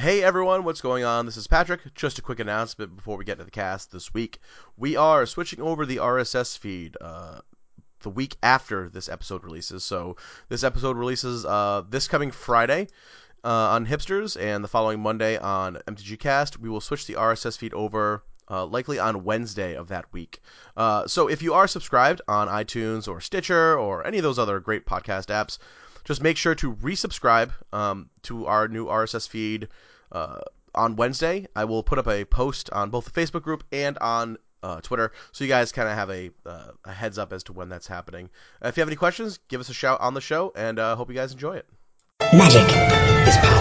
Hey everyone, what's going on? This is Patrick. Just a quick announcement before we get to the cast this week. We are switching over the RSS feed uh, the week after this episode releases. So this episode releases uh, this coming Friday uh, on Hipsters and the following Monday on MTG Cast. We will switch the RSS feed over uh, likely on Wednesday of that week. Uh, so if you are subscribed on iTunes or Stitcher or any of those other great podcast apps, just make sure to resubscribe um, to our new RSS feed uh, on Wednesday. I will put up a post on both the Facebook group and on uh, Twitter, so you guys kind of have a, uh, a heads up as to when that's happening. if you have any questions, give us a shout on the show, and uh, hope you guys enjoy it. Magic is power.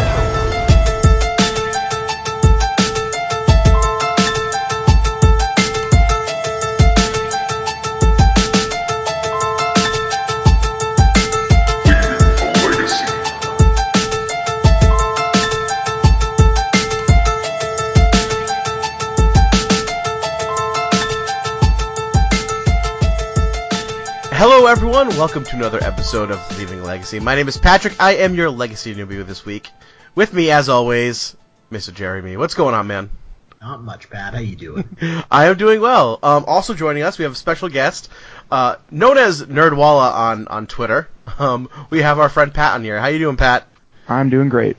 Hello, everyone. Welcome to another episode of Leaving Legacy. My name is Patrick. I am your Legacy newbie this week. With me, as always, Mr. Jeremy. What's going on, man? Not much, Pat. How you doing? I am doing well. Um, also joining us, we have a special guest, uh, known as Nerdwalla on on Twitter. Um, we have our friend Pat on here. How you doing, Pat? I'm doing great.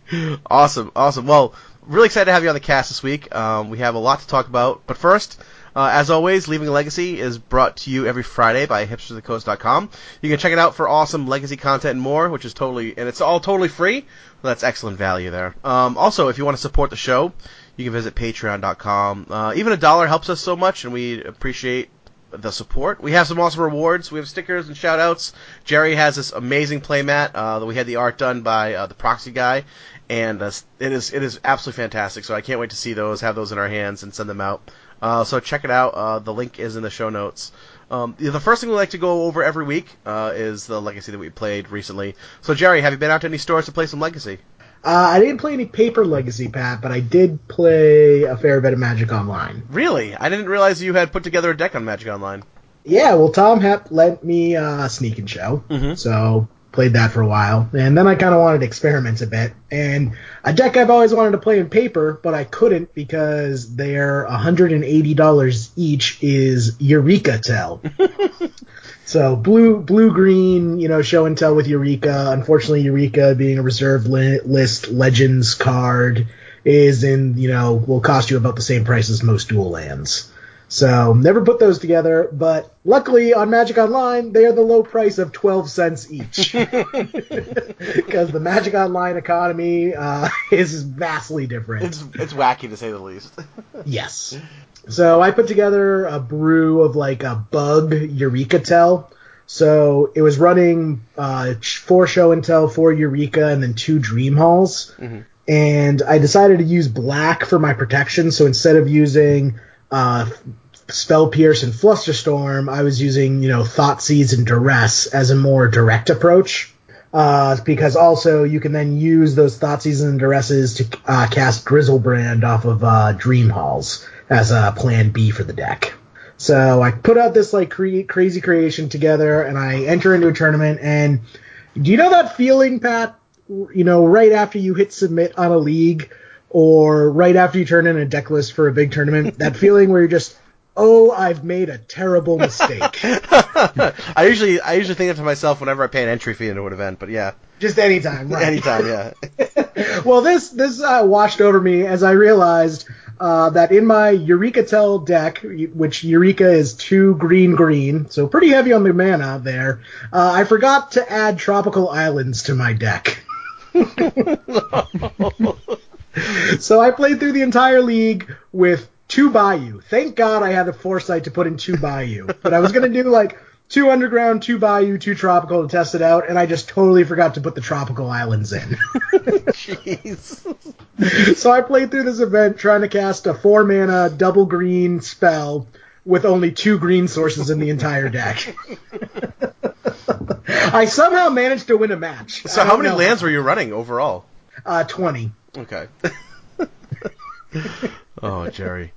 awesome, awesome. Well, really excited to have you on the cast this week. Um, we have a lot to talk about, but first. Uh, as always, Leaving a Legacy is brought to you every Friday by hipstersofthecoast.com. You can check it out for awesome legacy content and more, which is totally, and it's all totally free. Well, that's excellent value there. Um, also, if you want to support the show, you can visit patreon.com. Uh, even a dollar helps us so much, and we appreciate the support. We have some awesome rewards. We have stickers and shout outs. Jerry has this amazing playmat uh, that we had the art done by uh, the proxy guy, and uh, it is it is absolutely fantastic. So I can't wait to see those, have those in our hands, and send them out. Uh, so check it out. Uh, the link is in the show notes. Um, the first thing we like to go over every week uh, is the Legacy that we played recently. So Jerry, have you been out to any stores to play some Legacy? Uh, I didn't play any paper Legacy, Pat, but I did play a fair bit of Magic Online. Really? I didn't realize you had put together a deck on Magic Online. Yeah, well, Tom Hep lent me a sneak and show, mm-hmm. so played that for a while, and then I kind of wanted to experiment a bit. And a deck I've always wanted to play in paper, but I couldn't because they're $180 each is Eureka Tell. so blue, blue, green, you know, show and tell with Eureka. Unfortunately, Eureka being a reserve li- list Legends card is in, you know, will cost you about the same price as most dual lands. So never put those together, but luckily on Magic Online they are the low price of twelve cents each, because the Magic Online economy uh, is vastly different. It's it's wacky to say the least. yes. So I put together a brew of like a bug Eureka Tell. So it was running uh, four show and tell, four Eureka, and then two Dream Halls. Mm-hmm. And I decided to use black for my protection. So instead of using uh, Spell Pierce and Flusterstorm, I was using, you know, Thoughtseizes and Duress as a more direct approach. Uh, because also you can then use those Thoughtseizes and Duresses to uh, cast Griselbrand off of uh, Dream Halls as a plan B for the deck. So I put out this like cre- crazy creation together, and I enter into a tournament. And do you know that feeling, Pat? You know, right after you hit submit on a league, or right after you turn in a deck list for a big tournament, that feeling where you're just, oh, I've made a terrible mistake. I usually I usually think that to myself whenever I pay an entry fee into an event, but yeah. Just anytime, right? Anytime, yeah. well, this this uh, washed over me as I realized uh, that in my Eureka Tell deck, which Eureka is two green green, so pretty heavy on the mana there, uh, I forgot to add tropical islands to my deck. so I played through the entire league with two Bayou. Thank God I had the foresight to put in two Bayou. But I was gonna do like two underground, two Bayou, two tropical to test it out, and I just totally forgot to put the tropical islands in. Jeez. so I played through this event trying to cast a four mana double green spell with only two green sources in the entire deck. I somehow managed to win a match. So how many know. lands were you running overall? Uh, twenty. Okay. oh, Jerry.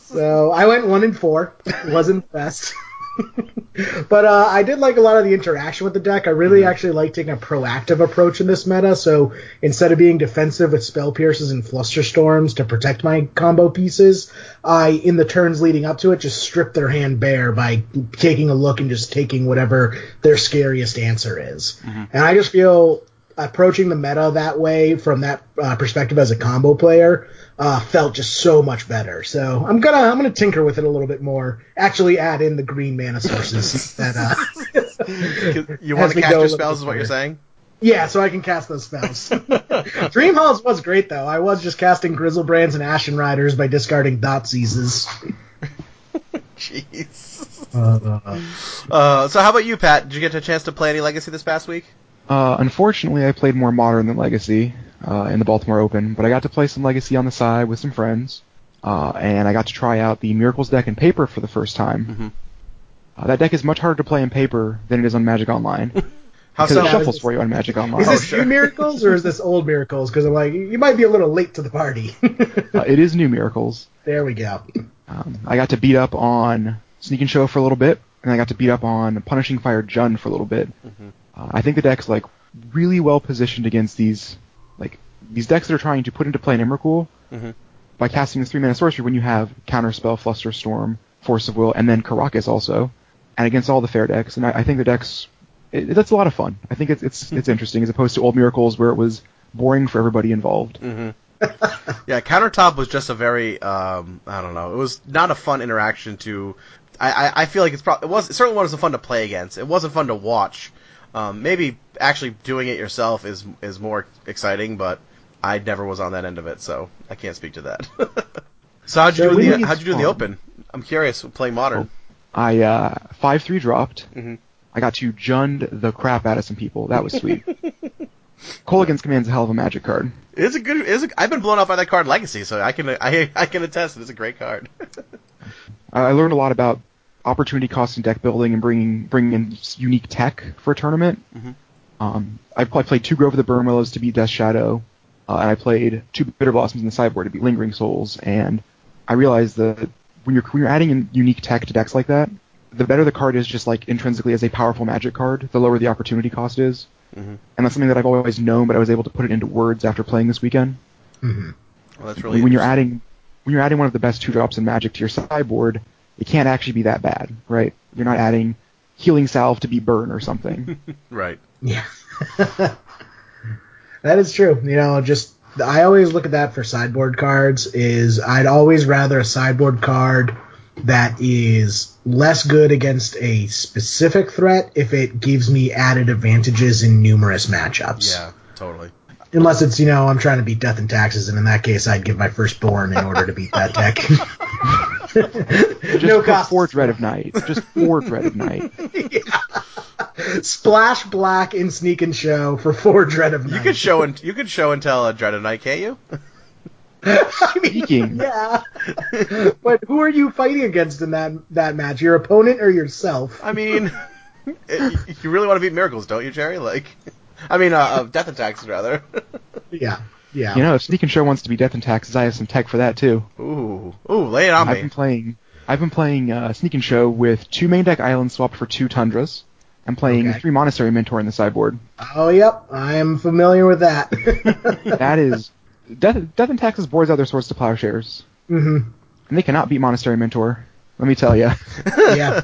so I went one and four. wasn't the best. but uh, I did like a lot of the interaction with the deck. I really actually like taking a proactive approach in this meta. So instead of being defensive with spell pierces and flusterstorms to protect my combo pieces, I in the turns leading up to it just strip their hand bare by taking a look and just taking whatever their scariest answer is. And I just feel approaching the meta that way from that uh, perspective as a combo player uh, felt just so much better. So I'm gonna I'm gonna tinker with it a little bit more. Actually, add in the green mana sources that uh, You want to cast your spells, is what you're saying? yeah, so I can cast those spells. Dream Halls was great though. I was just casting Griselbrands and Ashen Riders by discarding Thoughtseizes. Jeez. Uh, Uh, so how about you, Pat? Did you get a chance to play any Legacy this past week? Uh, unfortunately, I played more Modern than Legacy uh, in the Baltimore Open, but I got to play some Legacy on the side with some friends, uh, and I got to try out the Miracles deck in paper for the first time. Mhm. Uh, that deck is much harder to play in paper than it is on Magic Online How because so? it shuffles for you on Magic Online. is this sure. new Miracles or is this old Miracles? Because I'm like, you might be a little late to the party. Uh, it is new Miracles. there we go. Um, I got to beat up on Sneak and Show for a little bit, and I got to beat up on Punishing Fire Jund for a little bit. Uh, I think the deck's like really well positioned against these like these decks that are trying to put into play an Emrakul Mhm. by casting this three mana sorcery when you have Counterspell, Flusterstorm, Force of Will, and then Karakas also, and against all the fair decks. And I, I think the decks it, that's a lot of fun. I think it's it's it's interesting as opposed to old Miracles where it was boring for everybody involved. Yeah, countertop was just a very um, I don't know. It was not a fun interaction to. I, I, I feel like it's probably it was it certainly wasn't fun to play against. It wasn't fun to watch. Um, maybe actually doing it yourself is is more exciting, but I never was on that end of it, so I can't speak to that. so how'd you So do in the how'd you do in the open? I'm curious. Playing modern. I uh, five three dropped. Mhm. I got to jund the crap out of some people. That was sweet. Kolaghan's Command's a hell of a magic card. It's a good. It's a, I've been blown off by that card Legacy, so I can I I can attest. It's a great card. I learned a lot about opportunity cost in deck building and bringing bringing in unique tech for a tournament. Mhm. Um, I pl- I played two Grove of the Burnwillows to beat Death Shadow, uh, and I played two Bitter Blossoms in the sideboard to beat Lingering Souls. And I realized that when you're when you're adding in unique tech to decks like that, the better the card is just like intrinsically as a powerful magic card, the lower the opportunity cost is. Mhm. And that's something that I've always known, but I was able to put it into words after playing this weekend. hmm Well, that's really when you're adding when you're adding one of the best two drops in Magic to your sideboard, it can't actually be that bad, right? You're not adding healing salve to be burn or something. right. Yeah. that is true. You know, just I always look at that for sideboard cards is I'd always rather a sideboard card that is less good against a specific threat if it gives me added advantages in numerous matchups. Yeah, totally. Unless it's, you know, I'm trying to beat Death and Taxes, and in that case, I'd give my firstborn in order to beat that deck. Just no cost. four Dread of Night. Just four Dread of Night. Splash black in Sneak and Show for four Dread of Night. You could show and you could show and tell a Dread of Night, can't you? I mean, Speaking. yeah. but who are you fighting against in that that match? Your opponent or yourself? I mean, it, you really want to beat miracles, don't you, Jerry? Like, I mean, uh, uh, death attacks rather. Yeah. Yeah. You know, if Sneak and Show wants to be Death and Taxes, I have some tech for that too. ooh, ooh, lay it on I've me. been playing. I've been playing uh, Sneak and Show with two main deck islands swapped for two Tundras. I'm playing Okay. three Monastery Mentor in the sideboard. oh, yep. I am familiar with that. That is Death, Death and Taxes boards out their swords to plowshares, hmm and they cannot beat Monastery Mentor. Let me tell you. Yeah.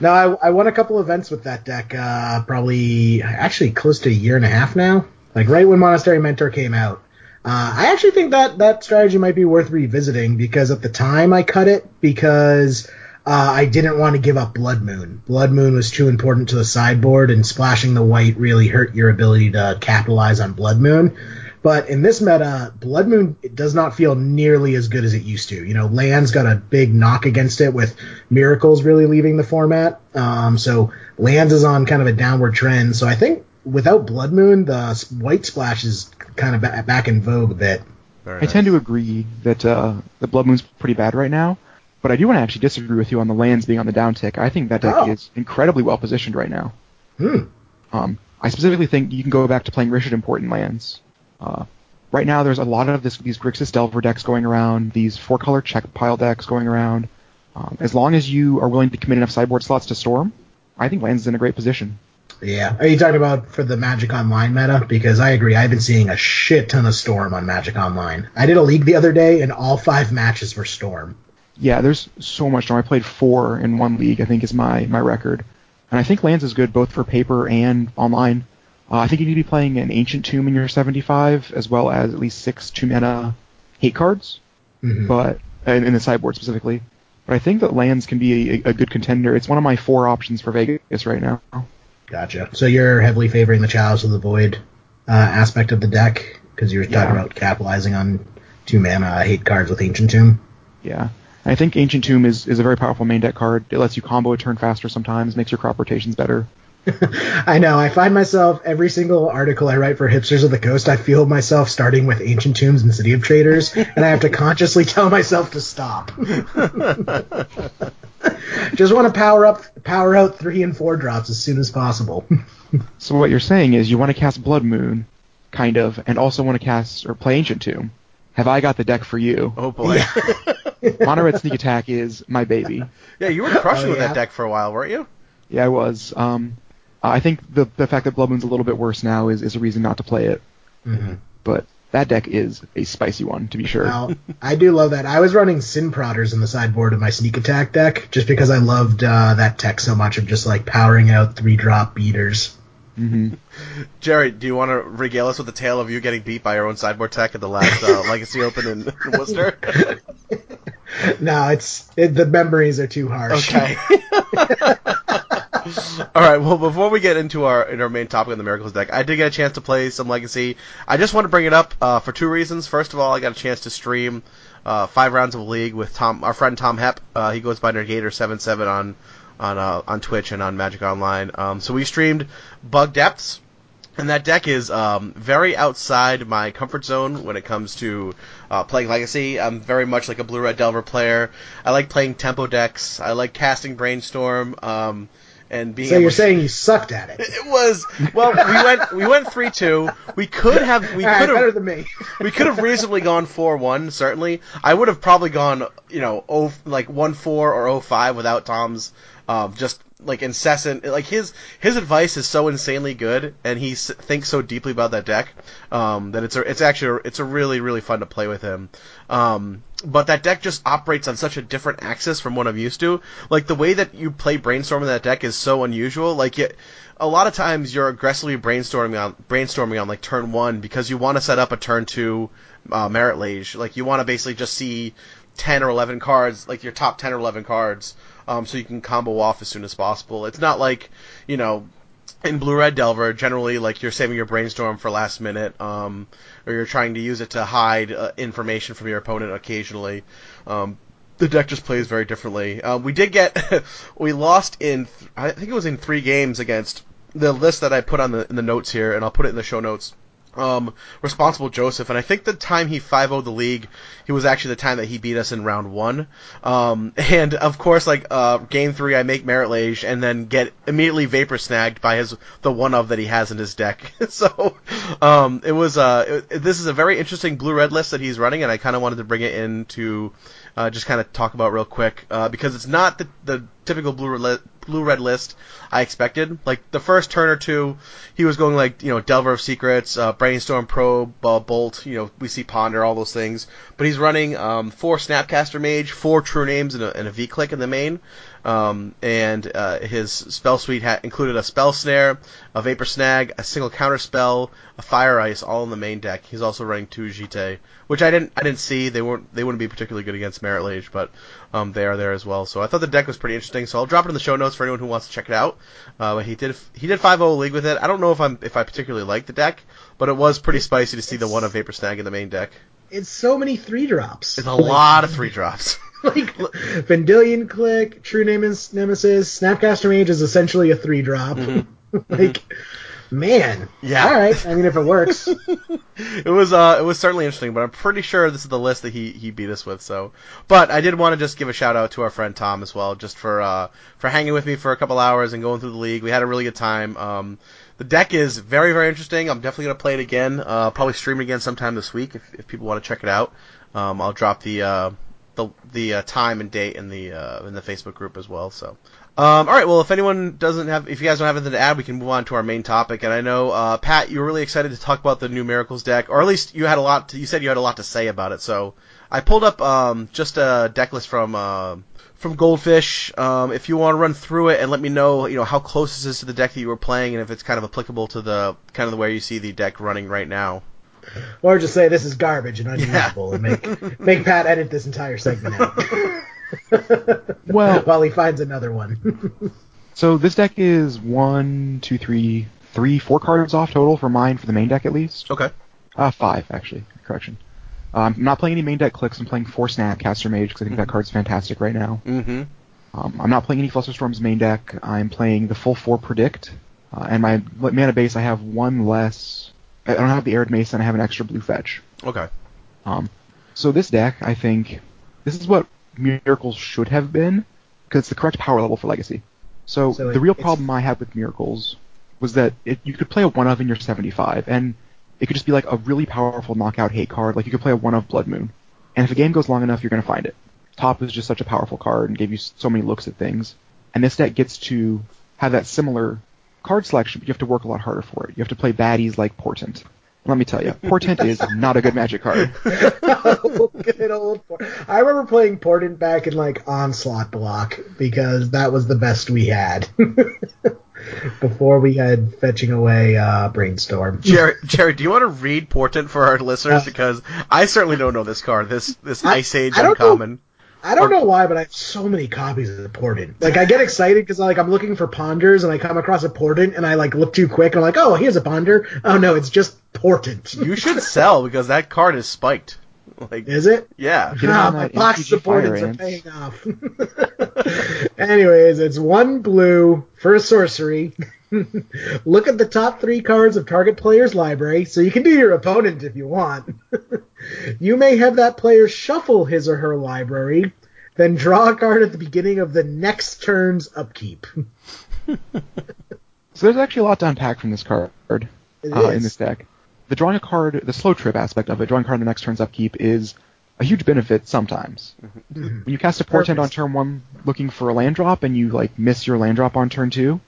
No, I, I won a couple events with that deck. Uh, probably actually close to a year and a half now. Like right when Monastery Mentor came out. Uh, I actually think that that strategy might be worth revisiting because at the time I cut it because uh, I didn't want to give up Blood Moon. Blood Moon was too important to the sideboard, and splashing the white really hurt your ability to capitalize on Blood Moon. But in this meta, Blood Moon does not feel nearly as good as it used to. You know, Land's got a big knock against it with Miracles really leaving the format. Um, so Lands is on kind of a downward trend. So I think without Blood Moon, the white splash is kind of ba- back in vogue a bit. Very I tend to agree that uh, the Blood Moon's pretty bad right now, but I do want to actually disagree with you on the lands being on the downtick. I think that deck Oh. is incredibly well positioned right now. Hmm. Um, I specifically think you can go back to playing Rishadan Port lands. Uh, right now, there's a lot of this, these Grixis Delver decks going around, these four color Czech Pile decks going around. Um, as long as you are willing to commit enough sideboard slots to Storm, I think Lands is in a great position. Yeah. Are you talking about for the Magic Online meta? Because I agree. I've been seeing a shit ton of Storm on Magic Online. I did a league the other day, and all five matches were Storm. Yeah, there's so much Storm. I played four in one league. I think is my my record, and I think Lands is good both for paper and online. Uh, I think you need to be playing an Ancient Tomb in your 75, as well as at least six two mana hate cards, Mhm. but in, in the sideboard specifically. But I think that Lands can be a, a good contender. It's one of my four options for Vegas right now. Gotcha. So you're heavily favoring the Chalice of the Void uh, aspect of the deck because you were talking Yeah. about capitalizing on two mana hate cards with Ancient Tomb. Yeah. I think Ancient Tomb is, is a very powerful main deck card. It lets you combo a turn faster sometimes, makes your crop rotations better. I know. I find myself every single article I write for Hipsters of the Coast. I feel myself starting with Ancient Tombs and City of Traitors, and I have to consciously tell myself to stop. Just want to power up, power out three and four drops as soon as possible. So what you're saying is you want to cast Blood Moon, kind of, and also want to cast or play Ancient Tomb. Have I got the deck for you? Oh boy. Mono Red Sneak Attack is my baby. yeah, you were crushing Oh, with that deck for a while, weren't you? Yeah, I was. Um, I think the the fact that Blood Moon's a little bit worse now is, is a reason not to play it. Mhm. But that deck is a spicy one, to be sure. Now, I do love that. I was running Sin Prodders in the sideboard of my Sneak Attack deck just because I loved uh, that tech so much of just like powering out three drop beaters. hmm Jerry, do you want to regale us with the tale of you getting beat by your own sideboard tech at the last uh, Legacy Open in, in Worcester? No, it's it, the memories are too harsh. Okay. All right. Well, before we get into our in our main topic on the Miracles deck, I did get a chance to play some Legacy. I just want to bring it up uh, for two reasons. First of all, I got a chance to stream uh, five rounds of League with Tom, our friend Tom Hep. Uh, he goes by Negator77 on on uh, on Twitch and on Magic Online. Um, so we streamed Bug Depths. And that deck is um, very outside my comfort zone when it comes to uh, playing Legacy. I'm very much like a Blue Red Delver player. I like playing tempo decks. I like casting Brainstorm. Um, and being So you're to- saying you sucked at it? it was well. We went we went three two. We could have we All right, could better have than me. we could have reasonably gone four one. Certainly, I would have probably gone you know oh like one four or oh five without Tom's um, just like incessant like his his advice is so insanely good and he s- thinks so deeply about that deck um, that it's a, it's actually it's a really really fun to play with him. Um, but that deck just operates on such a different axis from what I'm used to. Like the way that you play brainstorm in that deck is so unusual. Like it, a lot of times you're aggressively brainstorming on brainstorming on like turn one because you want to set up a turn two uh, Marit Lage. Like you want to basically just see ten or eleven cards, like your top ten or eleven cards, um, so you can combo off as soon as possible. It's not like you know in Blue Red Delver, generally, like you're saving your brainstorm for last minute, um, or you're trying to use it to hide uh, information from your opponent occasionally. Um, the deck just plays very differently. Uh, we did get, we lost in, th- I think it was in three games against the list that I put on the in the notes here, and I'll put it in the show notes. Um, responsible Joseph, and I think the time he 5-0 the league, he was actually the time that he beat us in round one. Um, and of course, like uh, game three, I make Marit Lage and then get immediately vapor snagged by his the one of that he has in his deck. so, um, it was uh, it, this is a very interesting blue red list that he's running, and I kind of wanted to bring it in to uh, just kind of talk about real quick uh, because it's not the the typical blue red blue red list I expected. Like the first turn or two, he was going like you know Delver of Secrets, uh, Brainstorm Probe, uh, Bolt. You know we see Ponder, all those things. But he's running um, four Snapcaster Mage, four True Names, and a, and a V Clique in the main. Um, and uh, his spell suite ha- included a Spell Snare, a Vapor Snag, a single counter spell, a Fire Ice, all in the main deck. He's also running two Jitte, which I didn't I didn't see. They weren't they wouldn't be particularly good against Marit Lage, but um, they are there as well. So I thought the deck was pretty interesting. So I'll drop it in the show notes for anyone who wants to check it out. Uh, but he did he did 5-0 league with it. I don't know if I'm if I particularly like the deck, but it was pretty spicy to see the one of Vapor Snag in the main deck. It's so many three drops. It's a lot of three drops. like Vendilion Clique, True Nemes- Nemesis, Snapcaster Mage is essentially a three drop. like, man. Mm-hmm. Yeah. All right. I mean, if it works. it was uh it was certainly interesting, but I'm pretty sure this is the list that he he beat us with. So, but I did want to just give a shout out to our friend Tom as well, just for uh for hanging with me for a couple hours and going through the league. We had a really good time. Um, the deck is very very interesting. I'm definitely gonna play it again. Uh, probably stream it again sometime this week if if people want to check it out. Um, I'll drop the uh the the uh, time and date in the uh, in the Facebook group as well. So, um, all right. Well, if anyone doesn't have, if you guys don't have anything to add, we can move on to our main topic. And I know uh, Pat, you were really excited to talk about the new Miracles deck, or at least you had a lot. To, you said you had a lot to say about it. So I pulled up um, just a deck list from. Uh, from Goldfish, um, if you want to run through it and let me know, you know, how close this is to the deck that you were playing, and if it's kind of applicable to the kind of the way you see the deck running right now. Or just say this is garbage and unusable, and make make Pat edit this entire segment out. Well- while he finds another one. So this deck is one, two, three, three, four cards off total for mine for the main deck at least. Okay. Uh, five actually. Correction. Um, I'm not playing any main deck Cliques. I'm playing four Snapcaster Mage because I think that card's fantastic right now. Mm-hmm. Um, I'm not playing any Flusterstorm's main deck. I'm playing the full four Predict, uh, and my mana base I have one less. I don't have the Arid Mesa and I have an extra blue fetch. Okay. Um, so this deck, I think, this is what Miracles should have been, because it's the correct power level for Legacy. So, So the it- real problem I had with Miracles was that it, you could play a one of in your 75, and it could just be like a really powerful knockout hate card. Like you could play a one of Blood Moon, and if a game goes long enough, you're gonna find it. Top is just such a powerful card and gave you so many looks at things, and this deck gets to have that similar card selection, but you have to work a lot harder for it. You have to play baddies like Portent. Let me tell you, Portent is not a good Magic card. oh, good old. Por- I remember playing Portent back in like Onslaught block because that was the best we had before we had fetching away uh, Brainstorm. Jared, Jared, do you want to read Portent for our listeners? Because I certainly don't know this card. This this I- Ice Age I don't know- uncommon. I don't know why, but I have so many copies of Portent. Like I get excited because like I'm looking for ponders and I come across a Portent and I like look too quick and I'm like, oh, here's a ponder. Oh no, it's just Portent. You should sell because that card is spiked. Like, Is it? yeah. Get it Ah, my that box MTG are paying off. Anyways, it's one blue for a sorcery. Look at the top three cards of target player's library, so you can do your opponent if you want. you may have that player shuffle his or her library, then draw a card at the beginning of the next turn's upkeep. So there's actually a lot to unpack from this card uh, in this deck. The drawing a card, the slow trip aspect of it, drawing a card on the next turn's upkeep is a huge benefit sometimes. When you cast a portent on turn one looking for a land drop and you like miss your land drop on turn two,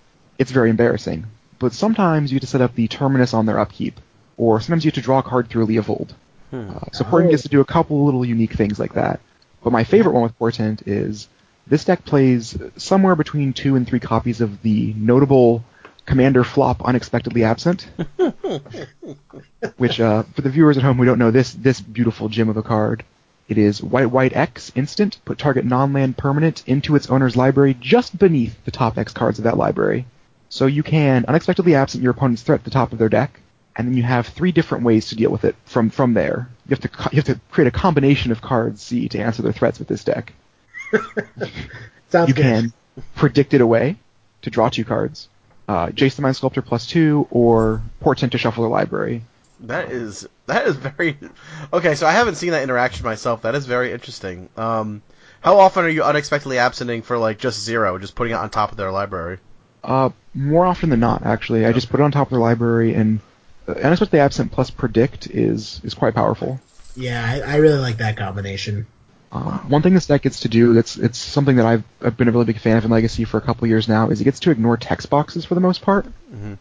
it's very embarrassing. But sometimes you have to set up the terminus on their upkeep, or sometimes you have to draw a card through Leovold. Uh, so Portent gets to do a couple little unique things like that. But my favorite one with Portent is this deck plays somewhere between two and three copies of the notable Commander flop unexpectedly absent. which uh, for the viewers at home who don't know this this beautiful gem of a card, it is white white X instant. Put target non-land permanent into its owner's library just beneath the top X cards of that library. So you can unexpectedly absent your opponent's threat at the top of their deck, and then you have three different ways to deal with it from from there. You have to you have to create a combination of cards C to answer their threats with this deck. Sounds you good. can predict it away to draw two cards, uh, Jace the Mind Sculptor plus two, or Portent to shuffle their library. That is that is very okay. So I haven't seen that interaction myself. That is very interesting. Um, how often are you unexpectedly absenting for like just zero, just putting it on top of their library? Uh, more often than not, actually. I just put it on top of the library, and uh, unexpectedly absent plus predict is is quite powerful. Yeah, I, I really like that combination. Um, one thing this deck gets to do that's it's something that I've, I've been a really big fan of in Legacy for a couple years now is it gets to ignore text boxes for the most part. Mhm.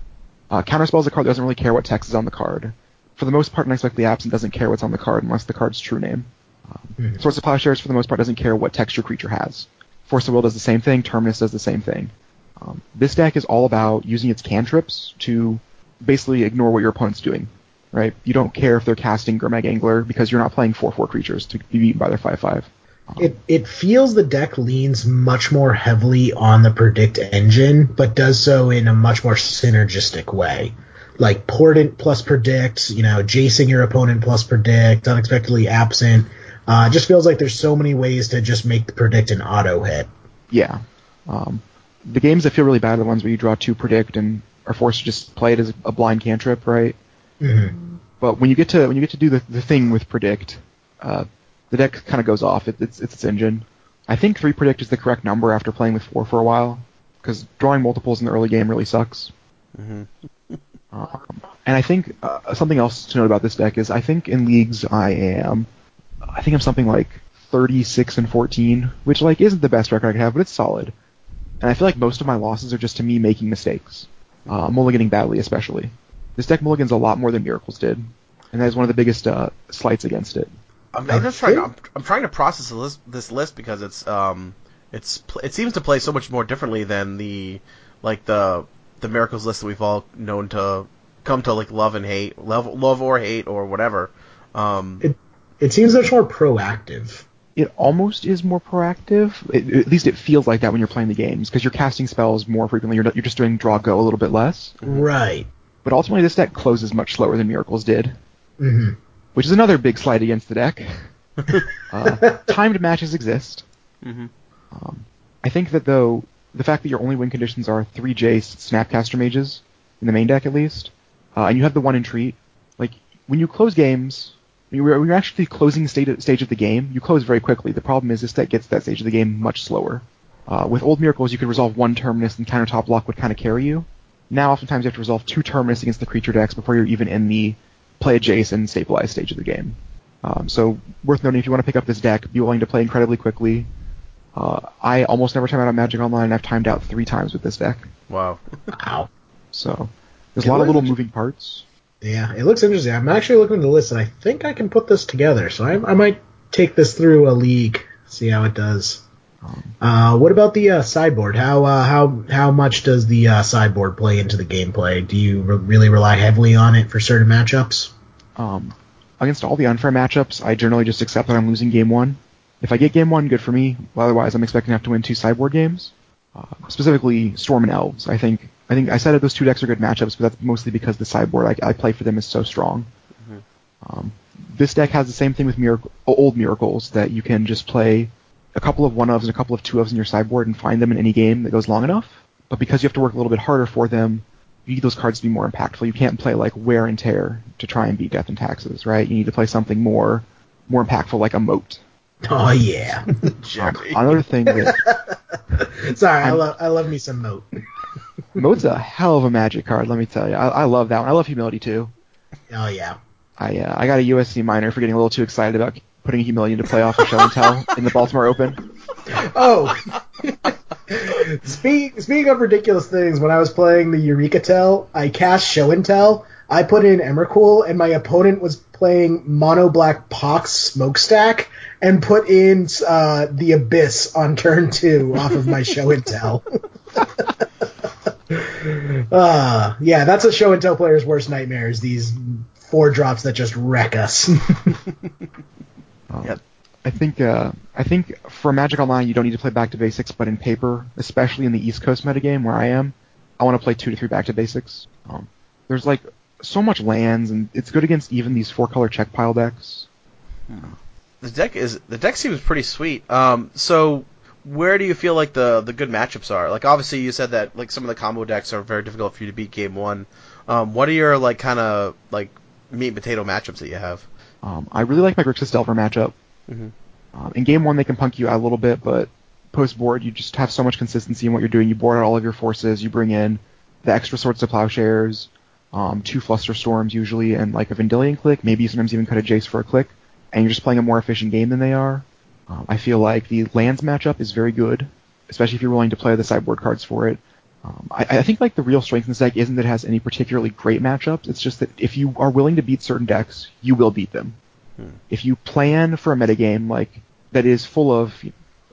Uh, Counterspell is a card that doesn't really care what text is on the card. For the most part, Unexpectedly Absent doesn't care what's on the card unless the card's true name. Um, Swords of Plowshares, for the most part, doesn't care what text your creature has. Force of Will does the same thing. Terminus does the same thing. Um, this deck is all about using its cantrips to basically ignore what your opponent's doing. Right? You don't care if they're casting Gurmag Angler because you're not playing 4-4 creatures to be beaten by their 5-5. It it feels the deck leans much more heavily on the predict engine, but does so in a much more synergistic way. Like portent plus predict, you know, jacing your opponent plus predict, unexpectedly absent. Uh, it just feels like there's so many ways to just make the predict an auto hit. Yeah. Um, the games that feel really bad are the ones where you draw two predict and are forced to just play it as a blind cantrip, right? Mhm. But when you get to when you get to do the, the thing with predict, uh, the deck kind of goes off. It, it's it's its engine. I think three predict is the correct number after playing with four for a while, because drawing multiples in the early game really sucks. Mhm. Um, and I think uh, something else to note about this deck is I think in leagues I am, I think I'm something like 36 and 14, which like isn't the best record I could have, but it's solid. And I feel like most of my losses are just to me making mistakes, uh, mulliganing badly especially. This deck mulligans a lot more than Miracles did, and that is one of the biggest uh, slights against it. I'm, I'm just trying. I'm, I'm trying to process this list, this list because it's um it's it seems to play so much more differently than the like the the miracles list that we've all known to come to like love and hate, love love or hate or whatever. Um, It it seems much more proactive. It almost is more proactive. It, at least it feels like that when you're playing the games because you're casting spells more frequently. You're not, you're just doing draw go a little bit less. Right. But ultimately, this deck closes much slower than Miracles did, hmm which is another big slight against the deck. uh, timed matches exist. mhm. Um, I think that though the fact that your only win conditions are three Jace Snapcaster mages in the main deck at least, uh, and you have the one Entreat, like when you close games, when you're, when you're actually closing the stage, stage of the game, you close very quickly. The problem is this deck gets to that stage of the game much slower. Uh, with old miracles, you could resolve one terminus and countertop block would kind of carry you. Now, oftentimes, you have to resolve two terminus against the creature decks before you're even in the play adjacent and stabilize stage of the game. Um, so, worth noting if you want to pick up this deck, be willing to play incredibly quickly. Uh, I almost never time out on Magic Online, and I've timed out three times with this deck. Wow. Wow. So, there's It a lot of little looks- moving parts. Yeah, it looks interesting. I'm actually looking at the list, and I think I can put this together. So I, I might take this through a league, see how it does. Uh, what about the uh, sideboard? How uh, how how much does the uh, sideboard play into the gameplay? Do you re- really rely heavily on it for certain matchups? Um, against all the unfair matchups, I generally just accept that I'm losing game one. If I get game one, good for me. Otherwise, I'm expecting to have to win two sideboard games. Uh, specifically, Storm and Elves. I think I think I said that those two decks are good matchups, but that's mostly because the sideboard I, I play for them is so strong. Um, this deck has the same thing with miracle, old miracles that you can just play a couple of one ofs and a couple of two ofs in your sideboard and find them in any game that goes long enough. But because you have to work a little bit harder for them, you need those cards to be more impactful. You can't play like wear and tear to try and beat death and taxes, right? You need to play something more more impactful like a moat. Oh yeah. Um, another thing that Sorry, I love I love me some moat. moat's a hell of a magic card. Let me tell you, I, I love that one. I love humility too. Oh yeah. I uh, I got a USC minor for getting a little too excited about putting humility into playoff for show and tell in the Baltimore Open. Oh. Speak, speaking of ridiculous things, when I was playing the Eureka Tell, I cast Show and Tell. I put in Emrakul, and my opponent was playing Mono Black Pox Smokestack, and put in uh, the Abyss on turn two off of my Show and Tell. uh, yeah, that's a Show and Tell player's worst nightmares. These four drops that just wreck us. Um, Yep. I think uh, I think for Magic Online you don't need to play back to basics, but in paper, especially in the East Coast metagame where I am, I want to play two to three back to basics. Um, there's like so much lands, and it's good against even these four color Czech Pile decks. The deck is the deck seems pretty sweet. Um, so where do you feel like the the good matchups are? Like obviously you said that like some of the combo decks are very difficult for you to beat game one. Um, what are your like kind of like meat and potato matchups that you have? Um, I really like my Grixis Delver matchup. Mhm. Um, in game one, they can punk you out a little bit, but post board, you just have so much consistency in what you're doing. You board out all of your forces. You bring in the extra sorts of plowshares, um, two fluster storms usually, and like a Vendilion Clique. Maybe you sometimes even cut a Jace for a Clique, and you're just playing a more efficient game than they are. Um, I feel like the lands matchup is very good, especially if you're willing to play the sideboard cards for it. Um, I, I think like the real strength in this deck isn't that it has any particularly great matchups. It's just that if you are willing to beat certain decks, you will beat them. If you plan for a metagame like that is full of,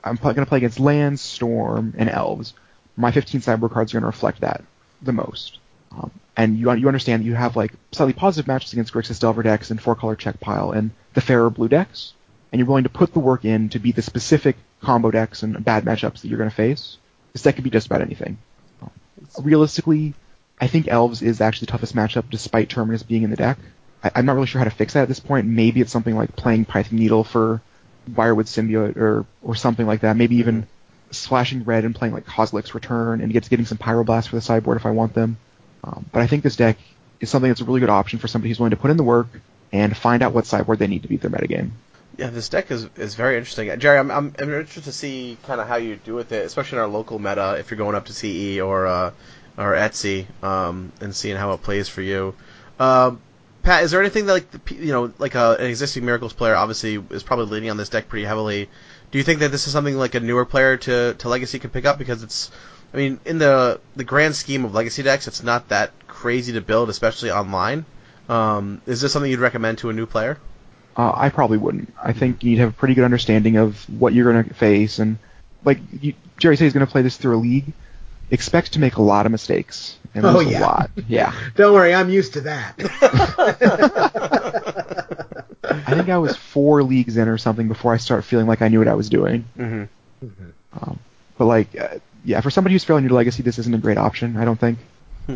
I'm going to play against lands, storm, and elves. My 15 sideboard cards are going to reflect that the most. Um, and you you understand that you have like slightly positive matches against Grixis Delver decks and four color Czech Pile and the fairer blue decks, and you're willing to put the work in to beat the specific combo decks and bad matchups that you're going to face. This deck could be just about anything. Realistically, I think Elves is actually the toughest matchup despite Terminus being in the deck. I, I'm not really sure how to fix that at this point. Maybe it's something like playing Pithing Needle for Wirewood Symbiote or or something like that. Maybe even splashing red and playing like Kozilek's Return and gets getting some Pyroblast for the sideboard if I want them. Um, but I think this deck is something that's a really good option for somebody who's willing to put in the work and find out what sideboard they need to beat their metagame. Yeah, this deck is, is very interesting. Jerry, I'm, I'm, I'm interested to see kind of how you do with it, especially in our local meta, if you're going up to CE or uh, or Etsy, um, and seeing how it plays for you. Um, Pat, is there anything that like you know like a, an existing Miracles player obviously is probably leaning on this deck pretty heavily? Do you think that this is something like a newer player to, to Legacy can pick up because it's I mean in the the grand scheme of Legacy decks it's not that crazy to build especially online. Um, is this something you'd recommend to a new player? Uh, I probably wouldn't. I think you need to have a pretty good understanding of what you're going to face, and like you, Jerry said, he's going to play this through a league. Expect to make a lot of mistakes, and Oh, lose yeah. a lot. Yeah, Don't worry, I'm used to that. I think I was four leagues in or something before I start feeling like I knew what I was doing. Mm-hmm. Um, but like, uh, yeah, for somebody who's fairly new to Legacy, this isn't a great option. I don't think. Uh,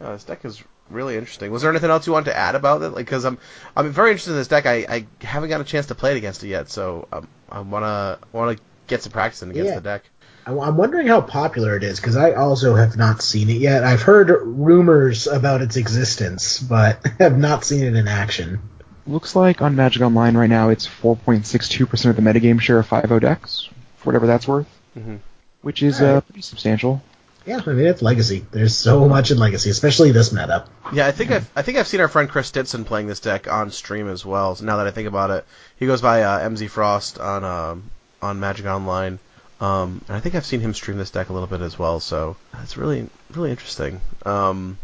this deck is really interesting. Was there anything else you wanted to add about it? Like, because I'm I'm very interested in this deck. I, I haven't got a chance to play it against it yet, so um, I wanna wanna get some practice in against Yeah. the deck. I- I'm wondering how popular it is because I also have not seen it yet. I've heard rumors about its existence, but have not seen it in action. Looks like on Magic Online right now, it's 4.62% of the metagame share of 5.0 decks, for whatever that's worth, Mhm. which is uh, pretty substantial. Yeah, I mean it's Legacy. There's so much in Legacy, especially this meta. Yeah, I think I've, I think I've seen our friend Chris Stinson playing this deck on stream as well. So now that I think about it, he goes by uh, MZ Frost on um, on Magic Online, um, and I think I've seen him stream this deck a little bit as well. So it's really really interesting. Um,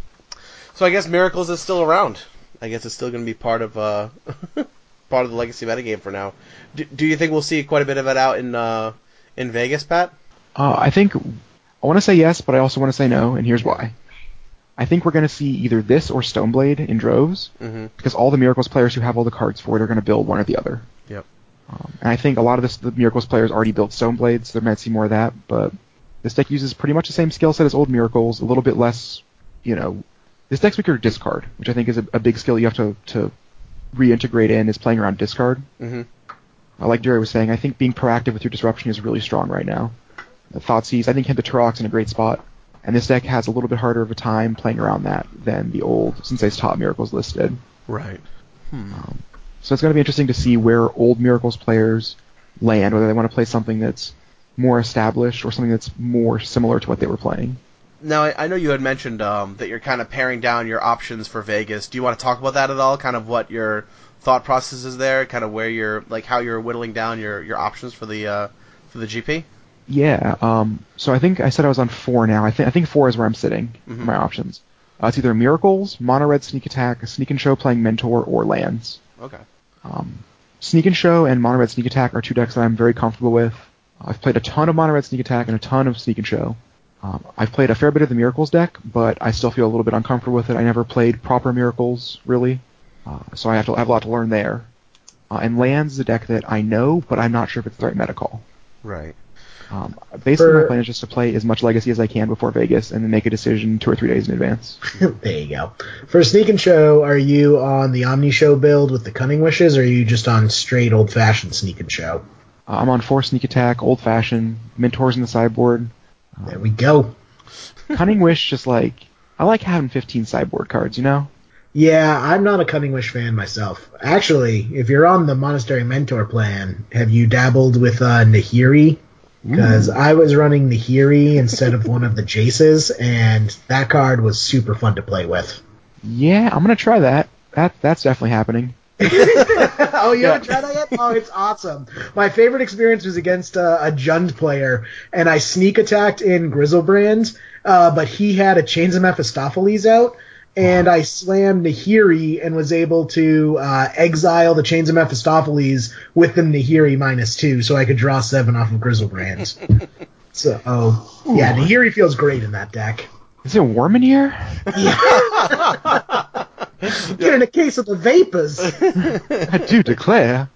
so I guess Miracles is still around. I guess it's still going to be part of uh, part of the Legacy metagame for now. Do, do you think we'll see quite a bit of it out in uh, in Vegas, Pat? Uh, I think I want to say yes, but I also want to say no, and here's why. I think we're going to see either this or Stoneblade in droves, Mm-hmm. because all the Miracles players who have all the cards for it are going to build one or the other. Yep. Um, and I think a lot of this, the Miracles players already built Stoneblade, so there might see more of that, but this deck uses pretty much the same skill set as old Miracles, a little bit less, you know, this deck's weaker to discard, which I think is a, a big skill you have to, to reintegrate in, is playing around discard. Mm-hmm. Uh, like Jerry was saying, I think being proactive with your disruption is really strong right now. The Thoughtseize, I think hit the Turok's in a great spot, and this deck has a little bit harder of a time playing around that than the old Sensei's Top Miracles listed. Right. Um, so it's going to be interesting to see where old Miracles players land, whether they want to play something that's more established or something that's more similar to what they were playing. Now, I I know you had mentioned um, that you're kind of paring down your options for Vegas. Do you want to talk about that at all? Kind of what your thought process is there? Kind of where you're, like, how you're whittling down your, your options for the uh, for the GP? Yeah. Um, so I think I said I was on four now. I think I think four is where I'm sitting. Mhm. My options. Uh, it's either Miracles, Mono Red Sneak Attack, Sneak and Show playing Mentor, or Lands. Okay. Um, Sneak and Show and Mono Red Sneak Attack are two decks that I'm very comfortable with. I've played a ton of Mono Red Sneak Attack and a ton of Sneak and Show. Um, I've played a fair bit of the Miracles deck, but I still feel a little bit uncomfortable with it. I never played proper Miracles, really, uh, so I have to I have a lot to learn there. Uh, and Lands is a deck that I know, but I'm not sure if it's the right meta call. Right. Um, basically, my plan is just to play as much Legacy as I can before Vegas, and then make a decision two or three days in advance. there you go. For Sneak and Show, are you on the Omni Show build with the Cunning Wishes, or are you just on straight old fashioned Sneak and Show? Uh, I'm on four Sneak Attack, Old Fashioned, Mentors in the sideboard. There we go. Cunning Wish, just like I like having 15 sideboard cards, you know. Yeah, I'm not a Cunning Wish fan myself. Actually, if you're on the Monastery Mentor plan, have you dabbled with uh, Nahiri? Because I was running Nahiri instead of one of the Jaces, and that card was super fun to play with. Yeah, I'm gonna try that. That that's definitely happening. oh, you haven't tried that yet? Oh, it's awesome. My favorite experience was against uh, a Jund player, and I sneak attacked in Griselbrand, uh, but he had a Chains of Mephistopheles out, and I slammed Nahiri and was able to uh, exile the Chains of Mephistopheles with the Nahiri minus two, so I could draw seven off of Griselbrand. so, oh, yeah, Nahiri feels great in that deck. Is it warm in here? Get in a case of the vapors. I do declare.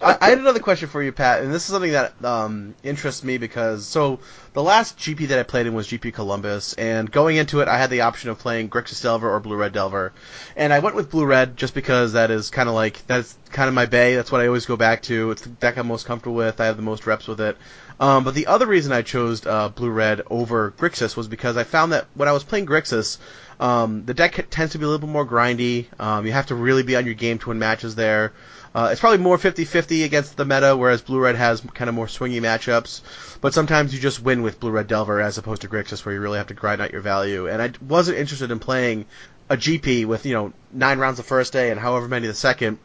I, I had another question for you, Pat, and this is something that um, interests me because so the last GP that I played in was GP Columbus, and going into it, I had the option of playing Grixis Delver or Blue Red Delver, and I went with Blue Red just because that is kind of like that's kind of my bay. That's what I always go back to. It's the deck I'm most comfortable with. I have the most reps with it. Um, but the other reason I chose uh, Blue Red over Grixis was because I found that when I was playing Grixis, um, the deck tends to be a little bit more grindy. Um, you have to really be on your game to win matches there. Uh, it's probably more 50-50 against the meta, whereas Blue Red has kind of more swingy matchups. But sometimes you just win with Blue Red Delver as opposed to Grixis, where you really have to grind out your value. And I wasn't interested in playing a GP with you know nine rounds the first day and however many the second,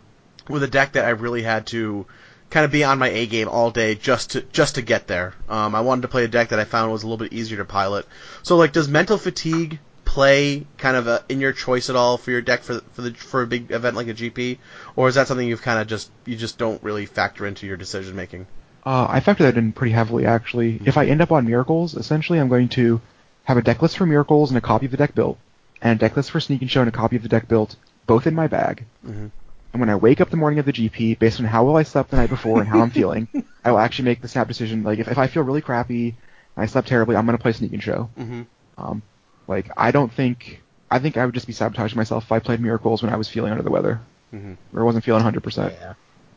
with a deck that I really had to kind of be on my A game all day just to just to get there. Um, I wanted to play a deck that I found was a little bit easier to pilot. So like, does mental fatigue play kind of a, in your choice at all for your deck for for the for a big event like a GP, or is that something you've kind of just you just don't really factor into your decision making? Uh, I factor that in pretty heavily, actually. If I end up on Miracles, essentially I'm going to have a deck list for Miracles and a copy of the deck built, and a deck list for Sneak and Show and a copy of the deck built, both in my bag. Mhm. And when I wake up the morning of the GP, based on how well I slept the night before and how I'm feeling, I will actually make the snap decision. Like, if, if I feel really crappy and I slept terribly, I'm going to play Sneak and Show. Mm-hmm. Um, like, I don't think. I think I would just be sabotaging myself if I played Miracles when I was feeling under the weather. Mhm. Or wasn't feeling 100%. Yeah.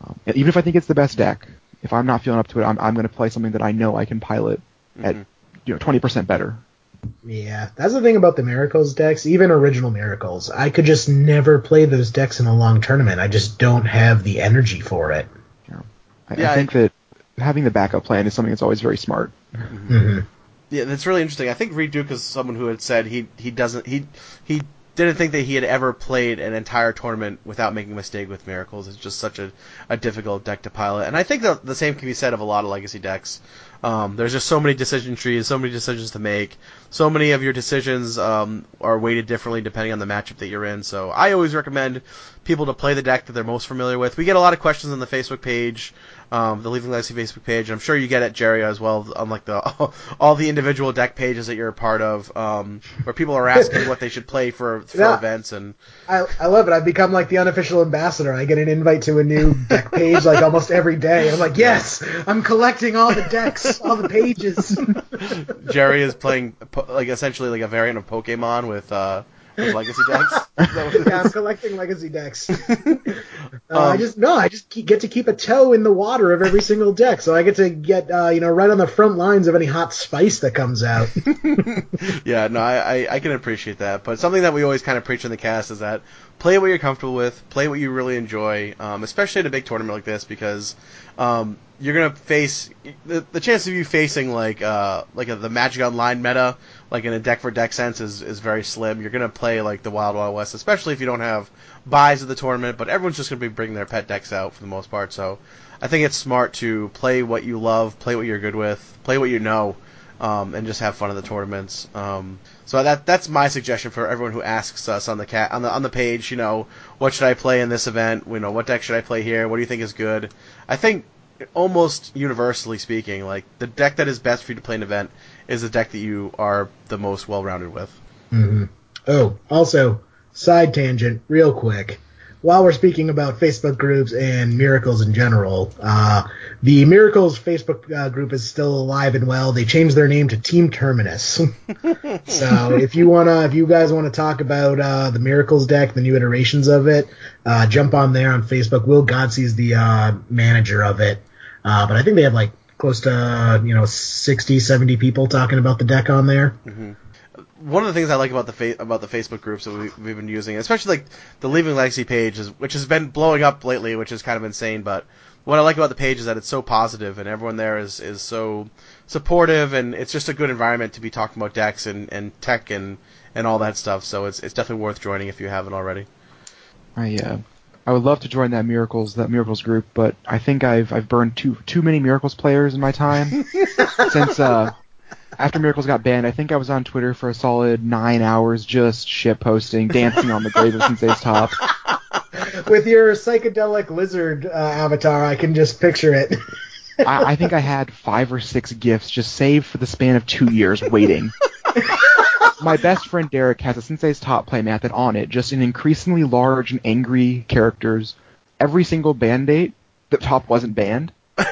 Um, even if I think it's the best deck, if I'm not feeling up to it, I'm, I'm going to play something that I know I can pilot at Mhm. you know 20% better. Yeah, that's the thing about the Miracles decks, even original Miracles. I could just never play those decks in a long tournament. I just don't have the energy for it. I, Yeah, I think that having the backup plan is something that's always very smart. hmm Yeah, that's really interesting. I think Reid Duke is someone who had said he he doesn't he he didn't think that he had ever played an entire tournament without making a mistake with Miracles. It's just such a, a difficult deck to pilot, and I think that the same can be said of a lot of Legacy decks. Um, there's just so many decision trees, so many decisions to make. So many of your decisions um, are weighted differently depending on the matchup that you're in. So I always recommend people to play the deck that they're most familiar with. We get a lot of questions on the Facebook page, um, the Leaving Legacy Facebook page. I'm sure you get it, Jerry, as well, on like the all the individual deck pages that you're a part of, um, where people are asking what they should play for, for Yeah. events and I, I love it. I've become like the unofficial ambassador. I get an invite to a new deck page like almost every day. I'm like, yes, I'm collecting all the decks, all the pages. Jerry is playing like essentially like a variant of Pokemon with uh, Legacy decks. Is that what it yeah, I'm collecting legacy decks. Uh, I Um, just no, I just keep, get to keep a toe in the water of every single deck, so I get to get uh, you know right on the front lines of any hot spice that comes out. yeah, no, I, I, I can appreciate that. But something that we always kind of preach in the cast is that play what you're comfortable with, play what you really enjoy, um, especially in a big tournament like this because um, you're gonna face the, the chance of you facing like uh, like a, the Magic Online meta, like in a deck for deck sense, is, is very slim. You're gonna play like the Wild Wild West, especially if you don't have buys of the tournament. But everyone's just gonna be bringing their pet decks out for the most part. So I think it's smart to play what you love, play what you're good with, play what you know um, and just have fun in the tournaments. Um, so that that's my suggestion for everyone who asks us on the cat on the on the page. You know, what should I play in this event? You know, what deck should I play here? What do you think is good? I think almost universally speaking, like the deck that is best for you to play an event is the deck that you are the most well rounded with. hmm Oh, also, side tangent, real quick. While we're speaking about Facebook groups and miracles in general, uh, the Miracles Facebook uh, group is still alive and well. They changed their name to Team Terminus. so if you wanna, if you guys want to talk about uh, the Miracles deck, the new iterations of it, uh, jump on there on Facebook. Will Godsey's the uh, manager of it, uh, but I think they have like close to you know 60, 70 people talking about the deck on there. one of the things I like about the fa- about the Facebook groups that we, we've been using, especially like the Leaving Legacy page, is which has been blowing up lately, which is kind of insane. But what I like about the page is that it's so positive, and everyone there is is so supportive, and it's just a good environment to be talking about decks and, and tech and, and all that stuff. So it's it's definitely worth joining if you haven't already. I uh, I would love to join that miracles that miracles group, but I think I've I've burned too too many miracles players in my time since uh after miracles got banned. I think I was on Twitter for a solid nine hours just shit posting, dancing on the grave of Sensei's top. With your psychedelic lizard uh, avatar, I can just picture it. I, I think I had five or six gifts just saved for the span of two years waiting. My best friend Derek has a Sensei's Top Play method on it, just in increasingly large and angry characters, every single band date, the top wasn't banned.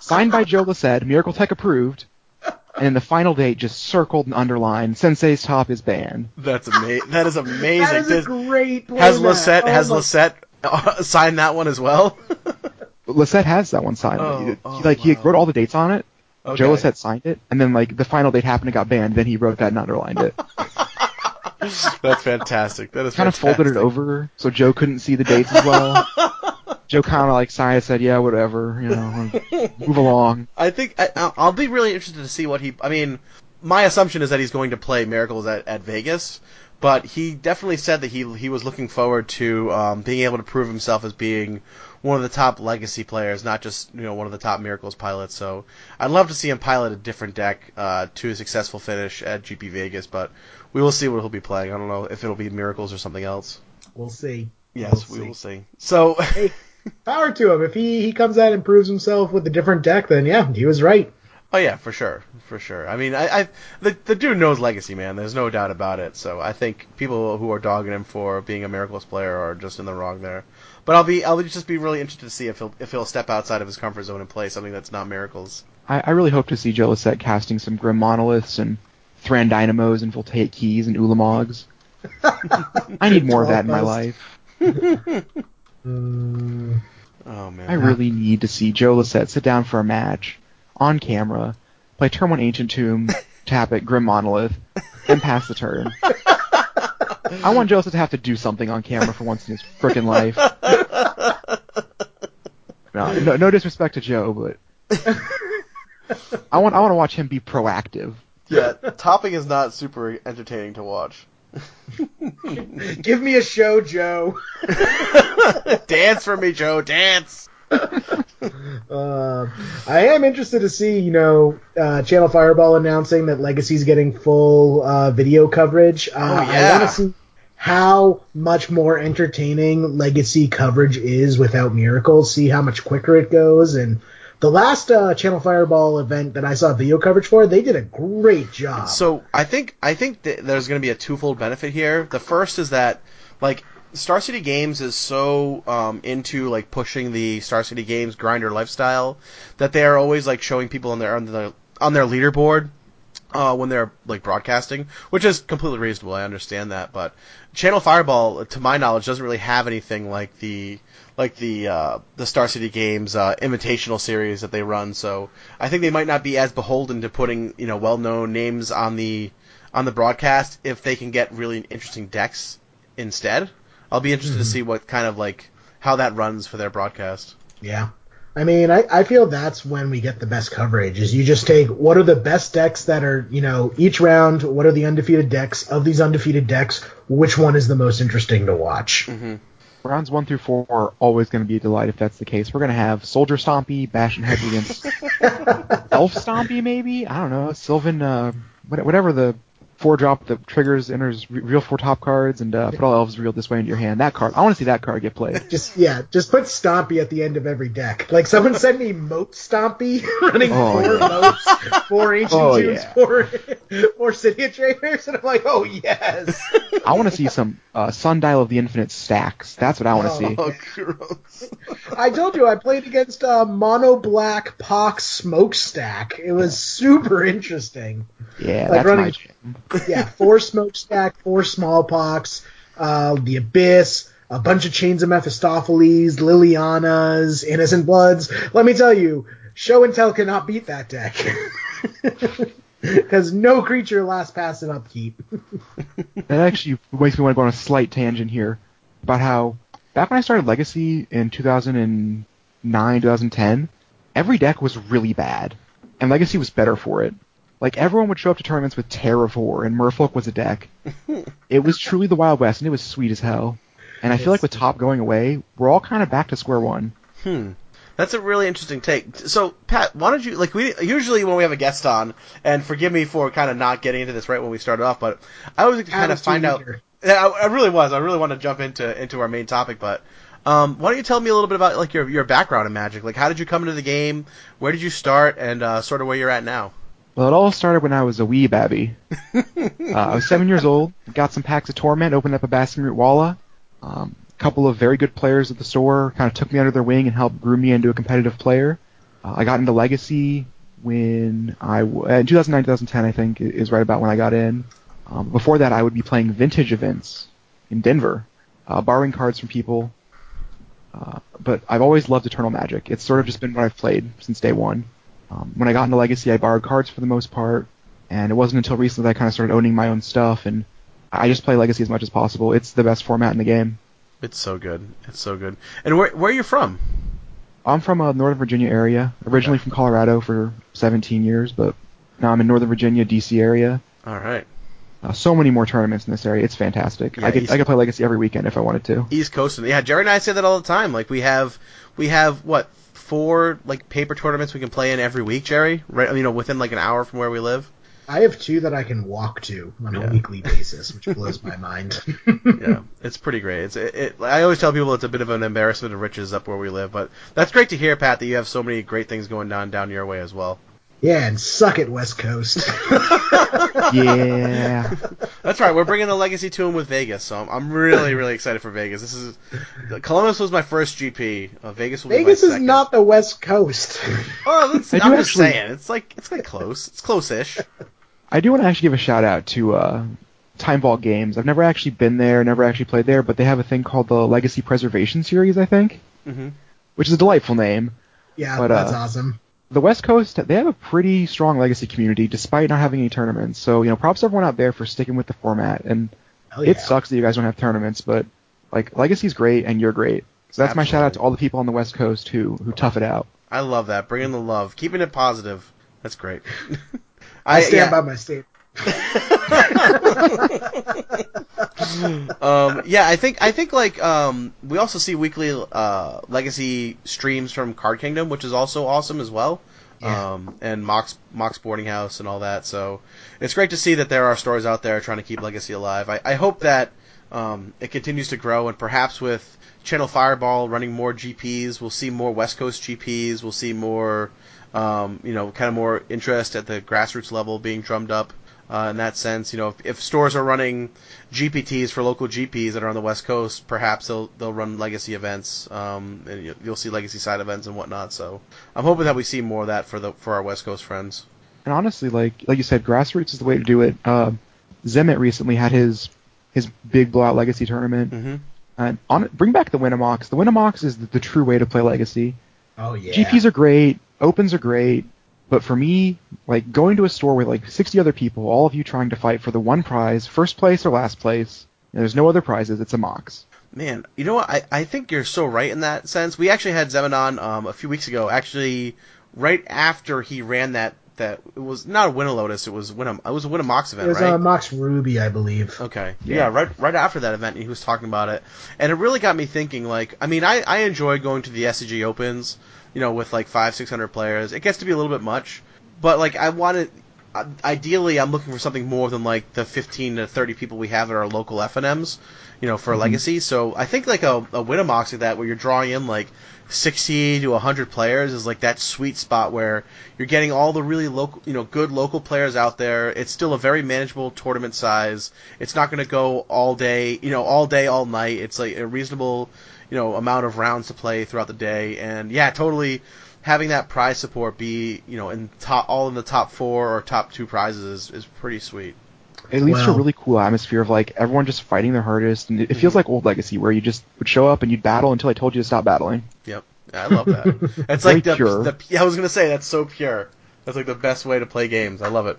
Signed by Joe Lossett, Miracle Tech approved, and then the final date just circled and underlined, Sensei's Top is banned. That's amazing. That is amazing. that is a Does- great has playmat. Lossett Oh has my- Lossett uh, signed that one as well? Lossett has that one signed. Oh, He- oh, like, he wrote all the dates on it, Okay. Joe Lossett signed it, and then like the final date happened and got banned, then he wrote that and underlined it. That's fantastic. That is kind of folded it over so Joe couldn't see the dates as well. Joe kind of like sighed and said, "Yeah, whatever, you know, move along." I think I, I'll- I'll be really interested to see what he. I mean, my assumption is that he's going to play Miracles at, at Vegas, but he definitely said that he he was looking forward to um, being able to prove himself as being one of the top legacy players, not just you know one of the top Miracles pilots. So I'd love to see him pilot a different deck uh, to a successful finish at GP Vegas, but we will see what he'll be playing. I don't know if it'll be Miracles or something else. We'll see. Yes, We'll we see. will see. So. Hey, power to him. If he, he comes out and proves himself with a different deck, then yeah, he was right. Oh yeah, for sure, for sure. I mean, I, I the the dude knows legacy, man. There's no doubt about it. So I think people who are dogging him for being a miracles player are just in the wrong there. But I'll be I'll just be really interested to see if he'll if he'll step outside of his comfort zone and play something that's not miracles. I, I really hope to see Joe Lossett casting some Grim Monoliths and Thran Dynamos and Voltaic Keys and Ulamogs. I need more of that in my life. Mm, Oh man. I really need to see Joe Lossett sit down for a match on camera, play turn one Ancient Tomb, tap it Grim Monolith, and pass the turn. I want Joe Lossett to have to do something on camera for once in his frickin' life. No, no, no disrespect to Joe, but I want I want to watch him be proactive. yeah, topping is not super entertaining to watch. give me a show, Joe. dance for me, Joe. Dance. Uh, I am interested to see, you know, uh, Channel Fireball announcing that Legacy's getting full uh, video coverage. Uh, I yeah. want to see how much more entertaining Legacy coverage is without Miracles. See how much quicker it goes. And the last uh, Channel Fireball event that I saw video coverage for, they did a great job. So I think I think there's going to be a twofold benefit here. The first is that like Star City Games is so um, into like pushing the Star City Games grinder lifestyle that they are always like showing people on their on their on their leaderboard uh, when they're like broadcasting, which is completely reasonable. I understand that, but Channel Fireball, to my knowledge, doesn't really have anything like the like the uh, the Star City Games uh, Invitational series that they run. So I think they might not be as beholden to putting you know well known names on the on the broadcast if they can get really interesting decks instead. I'll be interested to see what kind of like how that runs for their broadcast. Yeah. I mean, I, I feel that's when we get the best coverage. Is you just take what are the best decks that are, you know, each round. What are the undefeated decks of these undefeated decks? Which one is the most interesting to watch? Rounds one through four are always going to be a delight if that's the case. We're going to have Soldier Stompy, Bash and Head against Elf Stompy, maybe? I don't know. Sylvan, uh, whatever the four drop that triggers, enters real four top cards, and uh, put all elves real this way into your hand. That card. I want to see that card get played. Just yeah, just put Stompy at the end of every deck. Like someone sent me Moat Stompy running Oh, four yeah. moats, four ancient Oh, tombs, yeah. four four city traders, and I'm like, oh yes. I want to see some uh, Sundial of the Infinite stacks. That's what I want to see. Oh, gross. I told you I played against uh, Mono Black Pox Smokestack. It was super interesting. Yeah, like that's my jam. Yeah, four smokestack, four smallpox, uh, the abyss, a bunch of chains of Mephistopheles, Lilianas, innocent bloods. Let me tell you, show and tell cannot beat that deck. Because no creature lasts past an upkeep. That actually makes me want to go on a slight tangent here about how back when I started Legacy in 2009, 2010, every deck was really bad, and Legacy was better for it. Like everyone would show up to tournaments with Terravore, and Merfolk was a deck. it was truly the Wild West, and it was sweet as hell. And I feel like with Top going away, we're all kind of back to square one. Hmm. That's a really interesting take. So, Pat, why don't you like we usually when we have a guest on, and forgive me for kind of not getting into this right when we started off, but I always like to kind of Attitude find out. I, I really was. I really want to jump into into our main topic, but um, why don't you tell me a little bit about like your your background in Magic? Like, how did you come into the game? Where did you start? And uh, sort of where you're at now. Well, it all started when I was a wee babby. uh, I was seven years old, got some packs of Torment, opened up a Basking Rootwalla. Um, a couple of very good players at the store kind of took me under their wing and helped groom me into a competitive player. Uh, I got into Legacy when I w- uh, in 2009 2010 I think is right about when I got in. Um, before that, I would be playing vintage events in Denver, uh, borrowing cards from people. Uh, but I've always loved Eternal Magic. It's sort of just been what I've played since day one. Um, when I got into Legacy, I borrowed cards for the most part, and it wasn't until recently that I kind of started owning my own stuff, and I just play Legacy as much as possible. It's the best format in the game. It's so good. It's so good. And where where are you from? I'm from a Northern Virginia area. Originally from Colorado for 17 years, but now I'm in Northern Virginia, DC area. All right. Uh, so many more tournaments in this area. It's fantastic. Yeah, I could East- I could play Legacy every weekend if I wanted to. East Coast. Yeah, Jerry and I say that all the time. Like we have we have what four like paper tournaments we can play in every week, Jerry. Right? You know, within like an hour from where we live. I have two that I can walk to on Yeah. a weekly basis, which blows my mind. yeah, it's pretty great. It's it, it. I always tell people it's a bit of an embarrassment of riches up where we live, but that's great to hear, Pat. That you have so many great things going on down your way as well. Yeah, and suck it, West Coast. Yeah. That's right. We're bringing the legacy to him with Vegas, so I'm, I'm really really excited for Vegas. This is Columbus was my first GP. Uh, Vegas will Vegas be my is second. not the West Coast. Oh, that's, I I'm do just saying. It's like it's like close. It's close-ish. I do want to actually give a shout out to uh, Time Vault Games. I've never actually been there, never actually played there, but they have a thing called the Legacy Preservation Series, I think, hmm which is a delightful name. yeah, But, that's uh, awesome. The West Coast, they have a pretty strong Legacy community despite not having any tournaments. So, you know, props to everyone out there for sticking with the format. And Hell yeah. it sucks that you guys don't have tournaments, but like Legacy's great and you're great. So that's my shout out to all the people on the West Coast who who tough it out. I love that. Bringing the love, keeping it positive. That's great. I yeah. stand by my state. um, yeah, I think I think like um, we also see weekly uh, legacy streams from Card Kingdom, which is also awesome as well. Yeah. Um, and Mox Mox Boarding House and all that. So it's great to see that there are stories out there trying to keep legacy alive. I, I hope that um, it continues to grow, and perhaps with Channel Fireball running more GPs, we'll see more West Coast GPs. We'll see more, um, you know, kind of more interest at the grassroots level being drummed up uh, in that sense. You know, if, if stores are running GPTs for local GPs that are on the West Coast, perhaps they'll they'll run legacy events, um, and you- you'll see legacy side events and whatnot. So I'm hoping that we see more of that for the for our West Coast friends. And honestly, like like you said, grassroots is the way to do it. Uh, Zemet recently had his his big blowout legacy tournament. hmm And on bring back the Win-a-Mox. The Win-a-Mox is the, the true way to play legacy. Oh yeah. GPs are great, opens are great, but for me, like going to a store with like 60 other people, all of you trying to fight for the one prize, first place or last place, and there's no other prizes, it's a Mox. Man, you know what? I, I think you're so right in that sense. We actually had Zeman on um, a few weeks ago. Actually, right after he ran that that it was not a Winter Lotus. It was Winam. It was a Win-a-Mox It event, was right? uh, Mox Ruby, I believe. Okay. Yeah. Yeah. right right after that event he was talking about it. And it really got me thinking like I mean I, I enjoy going to the SCG Opens, you know, with like five, six hundred players. It gets to be a little bit much. But like I wanted ideally I'm looking for something more than like the fifteen to thirty people we have at our local FNMs, you know, for mm-hmm. legacy. So I think like a, a Win-a-Mox like that where you're drawing in like 60 to 100 players is like that sweet spot where you're getting all the really local, you know, good local players out there. It's still a very manageable tournament size. It's not going to go all day, you know, all day, all night. It's like a reasonable, you know, amount of rounds to play throughout the day. And yeah, totally having that prize support be, you know, in top, all in the top four or top two prizes is, is pretty sweet. It leads to a really cool atmosphere of like everyone just fighting their hardest, and it, it feels Mm-hmm. like old Legacy where you just would show up and you'd battle until I told you to stop battling. Yep. I love that. It's like the, pure. the, yeah, I was going to say that's so pure. That's like the best way to play games. I love it.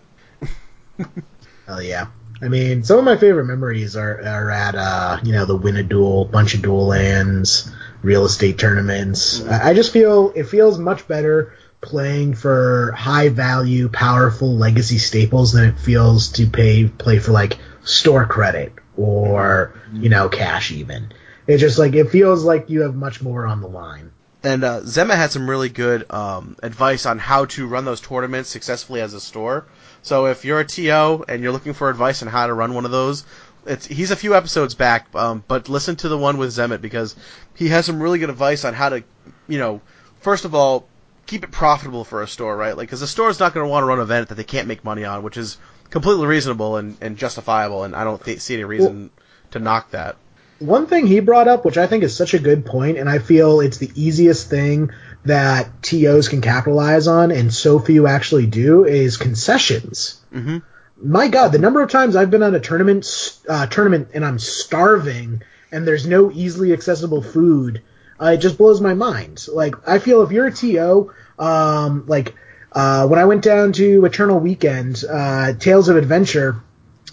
Hell yeah. I mean, some of my favorite memories are, are at, uh, you know, the win a duel, bunch of dual lands, real estate tournaments. I, I just feel it feels much better playing for high value, powerful legacy staples than it feels to pay play for like store credit or you know cash even. It's just like it feels like you have much more on the line. And uh, Zema had some really good um, advice on how to run those tournaments successfully as a store. So if you're a TO and you're looking for advice on how to run one of those, it's he's a few episodes back, um, but listen to the one with Zemet because he has some really good advice on how to, you know, first of all, keep it profitable for a store, right? Like, because the store is not going to want to run an event that they can't make money on, which is completely reasonable and, and justifiable, and I don't th- see any reason to knock that. One thing he brought up, which I think is such a good point, and I feel it's the easiest thing that TOs can capitalize on, and so few actually do, is concessions. Mm-hmm. My God, the number of times I've been on a tournament uh, tournament and I'm starving, and there's no easily accessible food, uh, it just blows my mind. Like I feel if you're a TO, um, like uh, when I went down to Eternal Weekend, uh, Tales of Adventure,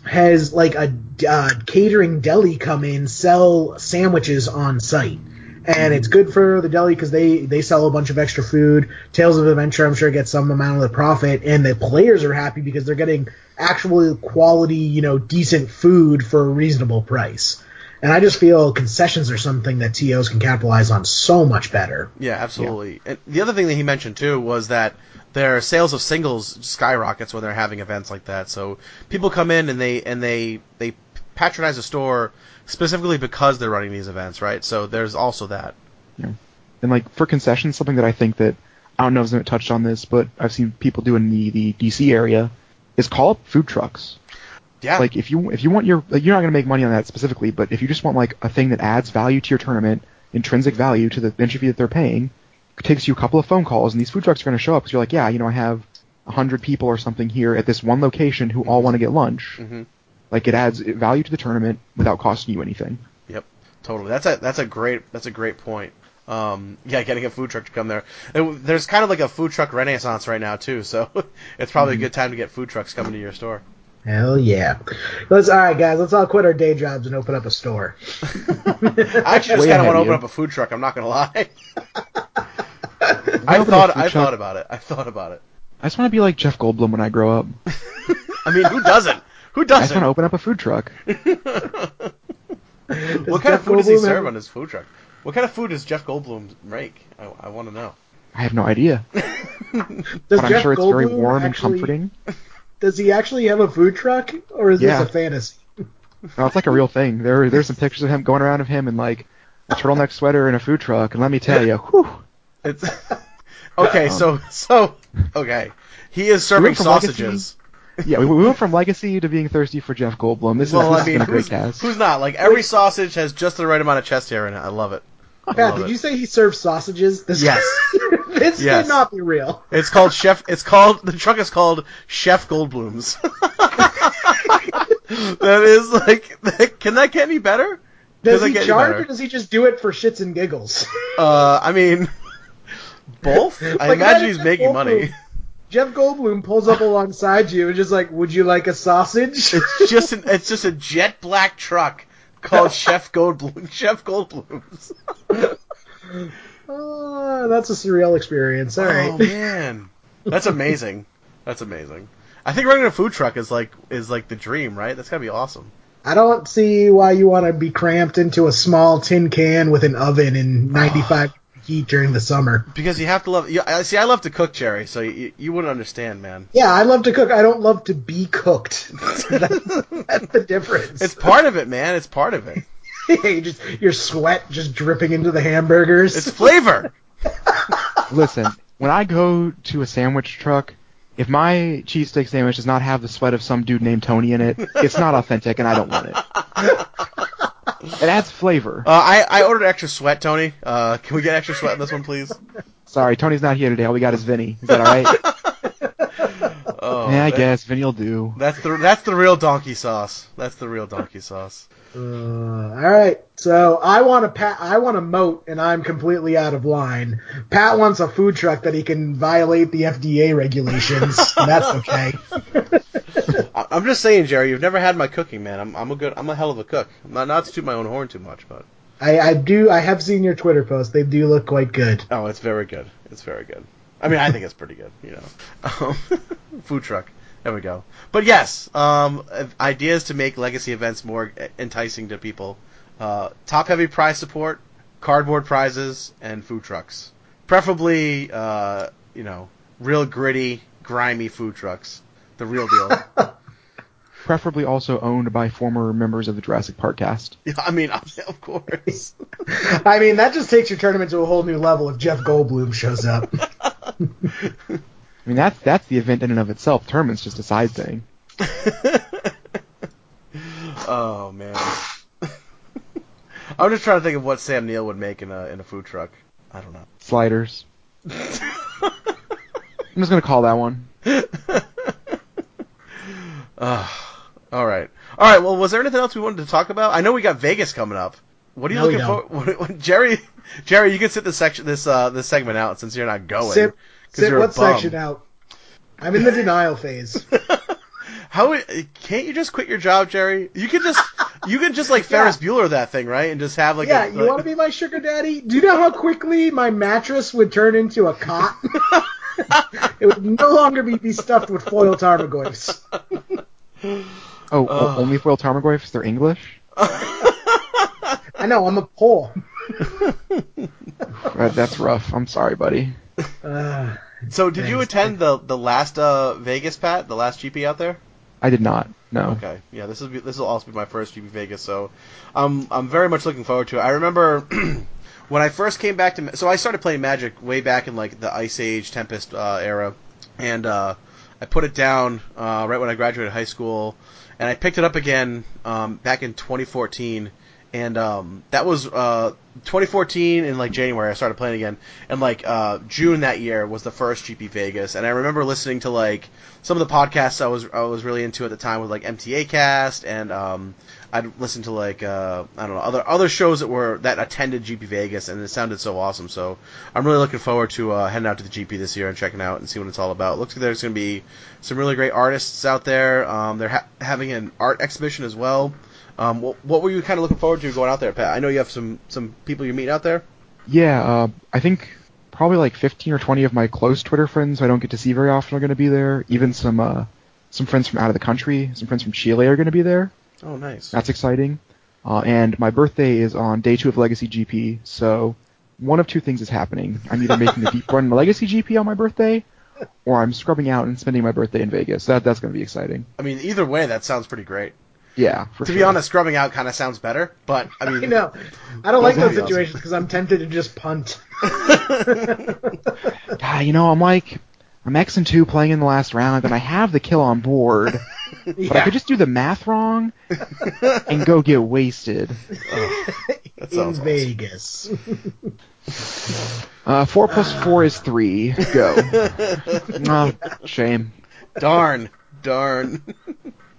has like a uh, catering deli come in sell sandwiches on site and it's good for the deli because they they sell a bunch of extra food tales of adventure i'm sure gets some amount of the profit and the players are happy because they're getting actual quality you know decent food for a reasonable price and i just feel concessions are something that tos can capitalize on so much better Yeah, absolutely. And the other thing that he mentioned too was that their sales of singles skyrockets when they're having events like that. So people come in and they and they they patronize the store specifically because they're running these events, right? So there's also that. And like for concessions, something that I think that I don't know if Zimit touched on this, but I've seen people do in the, the DC area is call up food trucks. Yeah. Like if you if you want your like, you're not going to make money on that specifically, but if you just want like a thing that adds value to your tournament, intrinsic value to the entry fee that they're paying, it takes you a couple of phone calls, and these food trucks are going to show up because you're like, yeah, you know, I have a hundred people or something here at this one location who all want to get lunch. Mhm. Like it adds value to the tournament without costing you anything. Yep, totally. That's a that's a great that's a great point. Um, yeah, getting a food truck to come there. And there's kind of like a food truck renaissance right now too, so it's probably a good time to get food trucks coming to your store. hell yeah let's all right guys let's all quit our day jobs and open up a store I actually just kind of want to open up a food truck. I'm not gonna lie. I I open a thought I thought about it. I thought about it. I just want to be like Jeff Goldblum when I grow up. I mean, who doesn't? Who I just doesn't? want to open up a food truck. what kind of Jeff food does he Goldblum serve have- on his food truck? What kind of food does Jeff Goldblum make? I, I want to know. I have no idea, Does but I'm Jeff sure it's very Goldblum warm and actually- comforting. Does he actually have a food truck, or is Yeah. this a fantasy? No, it's like a real thing. There, there's some pictures of him going around of him in like a turtleneck sweater and a food truck, and let me tell you, whew, It's okay. So um, so okay. He is serving went from Legacy- sausages. Yeah, we, we went from legacy to being thirsty for Jeff Goldblum. This is this I mean, a great who's, cast. who's not? Like every sausage has just the right amount of chest hair in it. I love it. I Pat, love did it. you say he serves sausages? This Yes. this Yes. cannot be real. It's called Chef. It's called the truck is called Chef Goldblum's. that is like, can that get any better? Does it he get charge, or does he just do it for shits and giggles? Uh, I mean, both. I Like, imagine imagine he's making Goldblum. money. Jeff Goldblum pulls up alongside you and just like, "Would you like a sausage?" It's just an, it's just a jet black truck called Chef Goldblum. Chef Goldblum's. Oh, that's a surreal experience. All right. Oh man, that's amazing. That's amazing. I think running a food truck is like is like the dream, right? That's gotta be awesome. I don't see why you want to be cramped into a small tin can with an oven in 95 heat during the summer. Because you have to love. You, I see. I love to cook, Jerry. So you, you wouldn't understand, man. Yeah, I love to cook. I don't love to be cooked. that's, that's the difference. It's part of it, man. It's part of it. you just your sweat just dripping into the hamburgers. It's flavor. Listen, when I go to a sandwich truck, if my cheesesteak sandwich does not have the sweat of some dude named Tony in it, it's not authentic, and I don't want it. It adds flavor. Uh, I I ordered extra sweat, Tony. Uh, can we get extra sweat in this one, please? Sorry, Tony's not here today. All we got is Vinny. Is that all right? Oh, yeah, I that- guess Vinny will do. That's the that's the real donkey sauce. That's the real donkey sauce. Uh, all right, so I want to pat. I want a moat, and I'm completely out of line. Pat wants a food truck that he can violate the FDA regulations. and that's okay. I, I'm just saying, Jerry. You've never had my cooking, man. I'm I'm a good. I'm a hell of a cook. I'm not not to toot my own horn too much, but I, I do. I have seen your Twitter posts. They do look quite good. oh, it's very good. It's very good. I mean, I think it's pretty good. You know, um, food truck. There we go. But yes, um, ideas to make legacy events more enticing to people. Uh, top heavy prize support, cardboard prizes, and food trucks. Preferably, uh, you know, real gritty, grimy food trucks. The real deal. Preferably also owned by former members of the Jurassic Park cast. Yeah, I mean, of course. I mean, that just takes your tournament to a whole new level if Jeff Goldblum shows up. I mean, that's that's the event in and of itself. Tournament's just a side thing. oh man. I'm just trying to think of what Sam Neill would make in a in a food truck. I don't know. Sliders. I'm just gonna call that one. Uh, all right, all right. Well, was there anything else we wanted to talk about? I know we got Vegas coming up. What are you No, looking for? What, what, Jerry, Jerry, you can sit this section, this uh, this segment out since you're not going. Sit, 'cause sit you're what section out? I'm in the denial phase. How can't you just quit your job, Jerry? You can just you can just like Ferris Bueller that thing, right? And just have like yeah, a, you like- want to be my sugar daddy? Do you know how quickly my mattress would turn into a cot? it would no longer be, be stuffed with foil tarmogoyfs. Oh, o- only foil tarmogoyfs? They're English? I know, I'm a Pole. Uh, that's rough. I'm sorry, buddy. Uh, So did you attend the the last uh, Vegas Pat, the last GP out there? I did not. No. Okay, yeah, this will be this will also be my first GP Vegas, so I'm I'm very much looking forward to it. I remember when I first came back to so I started playing Magic way back in like the Ice Age Tempest uh, era, and uh, I put it down uh, right when I graduated high school, and I picked it up again um, back in 2014. And um, that was uh, 2014 in like January. I started playing again, and like uh, June that year was the first GP Vegas. And I remember listening to like some of the podcasts I was I was really into at the time with like MTA Cast, and um, I'd listen to like uh, I don't know other other shows that were that attended GP Vegas, and it sounded so awesome. So I'm really looking forward to uh, heading out to the GP this year and checking out and see what it's all about. looks like there's going to be some really great artists out there. Um, they're ha- having an art exhibition as well. Um, what, what were you kind of looking forward to going out there, Pat? I know you have some some people you're meeting out there. Yeah, uh, I think probably like 15 or 20 of my close Twitter friends who I don't get to see very often are going to be there. Even some uh, some friends from out of the country, some friends from Chile are going to be there. Oh, nice. That's exciting. Uh, and my birthday is on day two of Legacy GP, so one of two things is happening. I'm either making a deep run in Legacy GP on my birthday, or I'm scrubbing out and spending my birthday in Vegas. That that's going to be exciting. I mean, either way, that sounds pretty great. Yeah, for to sure. be honest, scrubbing out kind of sounds better, but I mean, I know. I don't like Those those would be situations because I'm tempted to just punt. God, you know, I'm like, I'm X and two playing in the last round, and I have the kill on board, but I could just do the math wrong and go get wasted. that in sounds awesome. Vegas. Uh, four plus four is three. Go. oh, shame. darn, darn.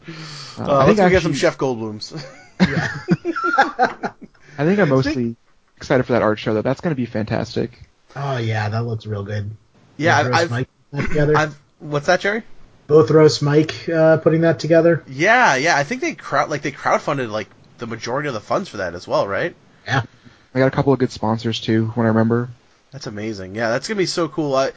Uh, Uh, I let's think go get some Chef Goldblums. yeah. I think I'm mostly excited for that art show though. That's going to be fantastic. Oh yeah, that looks real good. yeah, Both I've, Roast I've, Mike together. I've, what's that, Jerry? Both roast Mike uh, putting that together. Yeah, yeah. I think they crowd like they crowdfunded like the majority of the funds for that as well, right? Yeah. I got a couple of good sponsors too. When I remember. That's amazing. Yeah, that's gonna be so cool. I,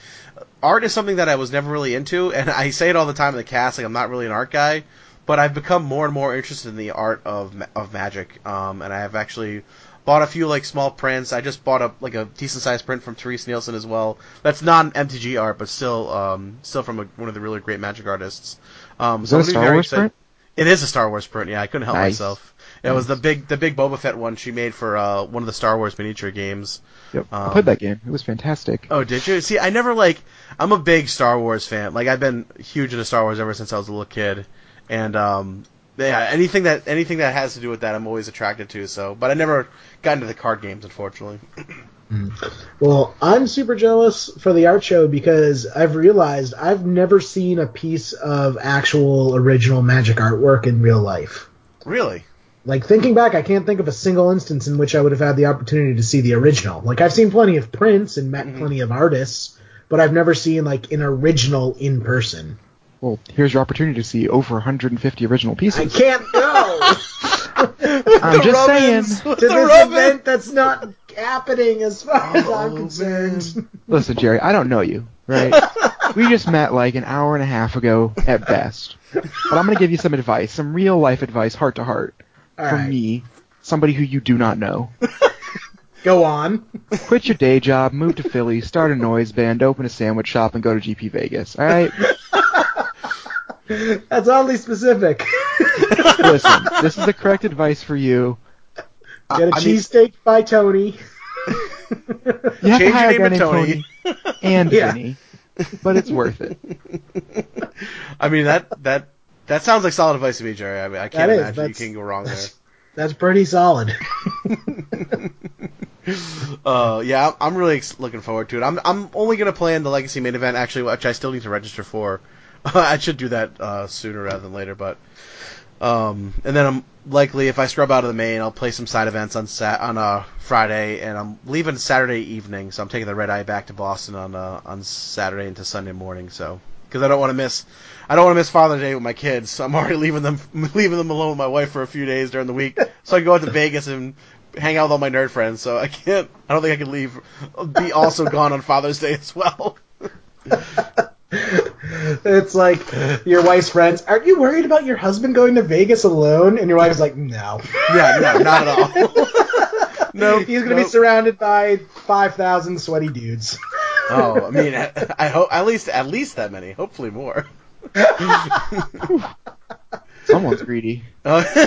art is something that I was never really into, and I say it all the time in the cast. Like I'm not really an art guy, but I've become more and more interested in the art of of magic. Um, and I have actually bought a few like small prints. I just bought a like a decent sized print from Terese Nielsen as well. That's non MTG art, but still um still from a, one of the really great magic artists. Um, Is so that a I'm gonna be Star Wars print? It is a Star Wars print. Yeah, I couldn't help Nice. myself. It was the big the big Boba Fett one she made for uh, one of the Star Wars miniature games. Yep. I Um, played that game. It was fantastic. Oh, did you? See, I never like. I'm a big Star Wars fan. Like I've been huge into Star Wars ever since I was a little kid, and um, yeah, anything that anything that has to do with that, I'm always attracted to. So, but I never got into the card games, unfortunately. Well, I'm super jealous for the art show because I've realized I've never seen a piece of actual original magic artwork in real life. Really? Like thinking back, I can't think of a single instance in which I would have had the opportunity to see the original. Like I've seen plenty of prints and met plenty of artists, but I've never seen like an original in person. Well, here's your opportunity to see over 150 original pieces. I can't go I'm just saying. to this event that's not happening as far as I'm Oh, concerned. Listen, Jerry, I don't know you, right? we just met like an hour and a half ago at best. But I'm going to give you some advice, some real life advice, heart to heart, All from right, me, somebody who you do not know. go on. Quit your day job, move to Philly, start a noise band, open a sandwich shop, and go to GP Vegas. All right? That's oddly specific. Listen, this is the correct advice for you. Get a mean- cheesesteak by Tony. You have Change to hire your a guy name named to Tony. Tony and Yeah. Vinny, but it's worth it. I mean that that that sounds like solid advice to me, Jerry. I mean, I can't That is, imagine you that's- can go wrong there. That's pretty solid. Uh, yeah, I'm really ex- looking forward to it. I'm I'm only gonna play in the Legacy main event actually, which I still need to register for. I should do that uh, sooner rather than later, but um, and then I'm likely if I scrub out of the main, I'll play some side events on sat on uh, Friday, and I'm leaving Saturday evening, so I'm taking the red eye back to Boston on uh, on Saturday into Sunday morning. So because I don't want to miss. I don't want to miss Father's Day with my kids. So I'm already leaving them leaving them alone with my wife for a few days during the week, so I can go out to Vegas and hang out with all my nerd friends. So I can't. I don't think I can leave. Be also gone on Father's Day as well. It's like your wife's friends. Aren't you worried about your husband going to Vegas alone? And your wife's like, no. yeah, no, not at all. no, He's gonna be surrounded by five thousand sweaty dudes. Oh, I mean, I, I hope at least at least that many. Hopefully more. Someone's greedy. Uh,